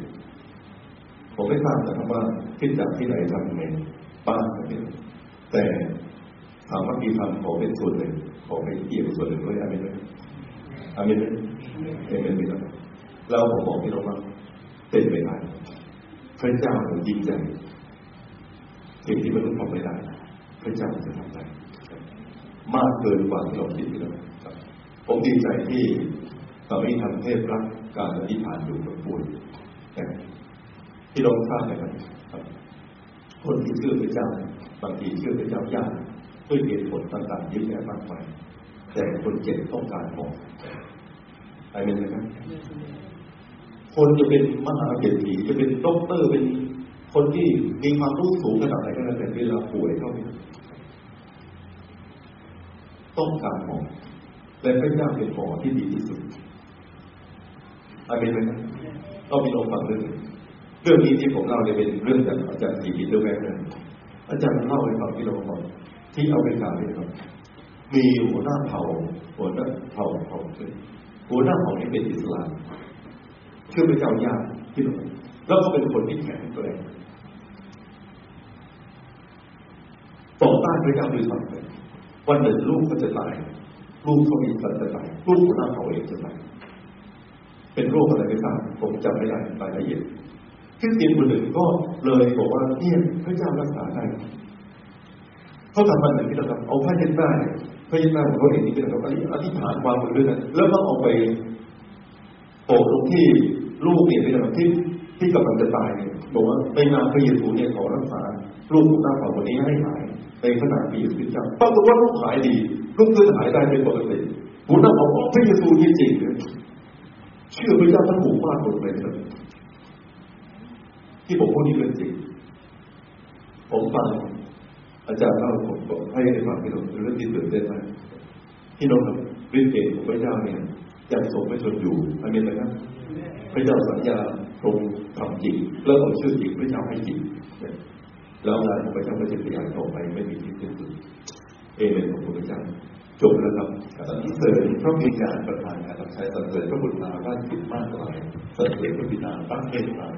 ผมไม่ทราบนะครับว่าคิดจากที่ไหนทำยังไงบ้างเนี่ยแต่ถามว่ามีทำขอเป็นส่วนหนึ่งขอไปเกี่ยวส่วนหนึ่งด้วยอะไรไหมอะไรไหมเอ็มเอ็มครับ เราผมบอกพี่น้องว่าเป็นไปได้พระเจ้าอยิ่งใหญ่สิ่งที่มนุษย์ทำไม่ได้ พระเจ้าจะทำได้มากเกินกว่าที่เราคิดเลยผมดีใจที่ตอนนี้ทำเทพรักการอธิษฐานอยู่กับบุญที่เราทราบไหมครับคนที่เชื่อพระเจ้าบางทีเชื่อพระเจ้ายากด้วยเหตุผลต่างๆเยอะแยะมากมายแต่คนเจ็บต้องการมองอะไรเป็นไหมครับ คนจะเป็นมหาเศรษฐีจะเป็นด็อกเตอร์เป็นคนที่มีความรู้สูงขนาดไหนก็แล้วแต่เวลาป่วยเข้าไปต้องการหมอและพระเจ้าเป็นหมอที่ดีที่สุดอาเป็นไหมต้องมีลองฟังเรื่องเรื่องนี้ที่ผมเล่าเนี่ยเป็นเรื่องจากอาจารย์สีบิดเดอร์แวกนะอาจารย์เล่าให้ฟังที่เราฟังที่อเมริกาเนี่ยครับ มีหัวหน้าเผ่าหัวหน้าเผ่าเผ่าหัวหน้าเผ่านี่เป็นอิสลาม ชื่อพระเจ้ายากที่เราแล้วก็เป็นคนที่แข็งแกร่งต่อต้านพระเจ้าด้วยซ้ำไปวันหนึ่งลูกก็จะตาย ลูกเขามีสัตว์จะตายลูกคนนั้นเขาเองจะตายเป็นโรคอะไรไม่ทราบผมจำไม่ได้รายละเอียดคริสเตียนคนหนึ่งก็เลยบอกว่าเนี่ยพระเจ้ารักษาได้เขาทำมันหนึ่งที่เราทำเอาพระเจ้าได้พระเจ้าของเขาเองนี่เป็นเราอธิษฐานความมือด้วยกันแล้วก็เอาไปโปะตรงที่ ลูกเนี่ยเป็นแบบที่ที่กำลังจะตายเนี่ยบอกว่าในนามพระเยซูเนี่ยขอรักษา ลูกหน้าฝ่าวันนี้ให้หายในขณะที่อยู่ที่เจ้าปรากฏว่าลูกหายดีลูกเกินหายได้เป็นปกติหัวหน้าของพระเยซูจริงๆเชื่อพระเจ้าทั้งหมู่บ้านหมดเลยครับที่ผมพูดนี้เป็นจริง ผมฟังอาจารย์เล่าผมบอกให้ได้ฟังพี่น้องเรื่องที่ตื่นเต้นมากพี่น้องครับฤทธิ์เดชของพระเจ้าเนี่ยยังทรงไม่ชนอยู่อันนี้นะครับ พระเจ้าสัญญาทรงทำจริงแล้วเอาชื่อจริงพระเจ้าให้จริงแล้วงานของพระเจ้าก็จะขยายต่อไปไม่มีที่สิ้นสุดเอเมนของพระเจ้าจบแล้วครับสรรเสริญพระมีการประทานการรับใช้สรรเสริญพระบุตรนาว่าจิตมากหลายสรรเสริญพระบิดาตั้งเทศมา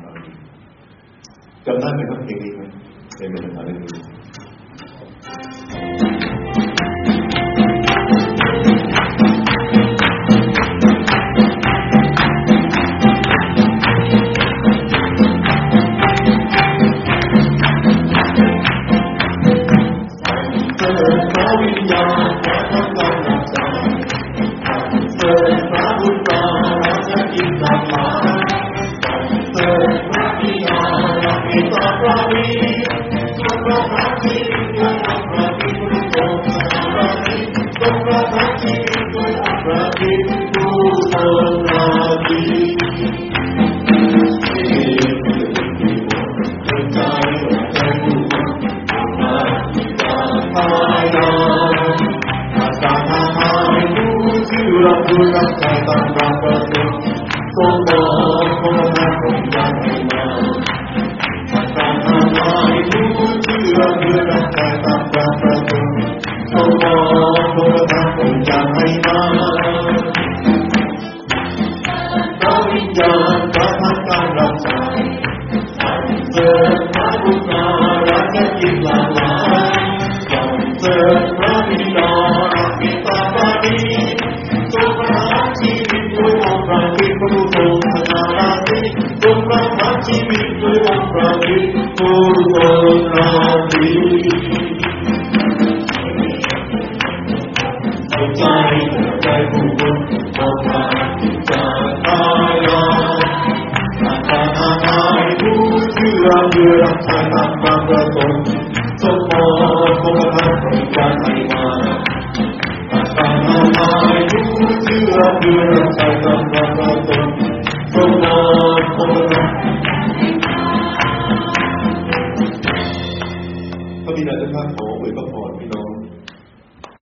จำได้ไหมครับเพลงนี้ไหมเอเมนอะไรนี้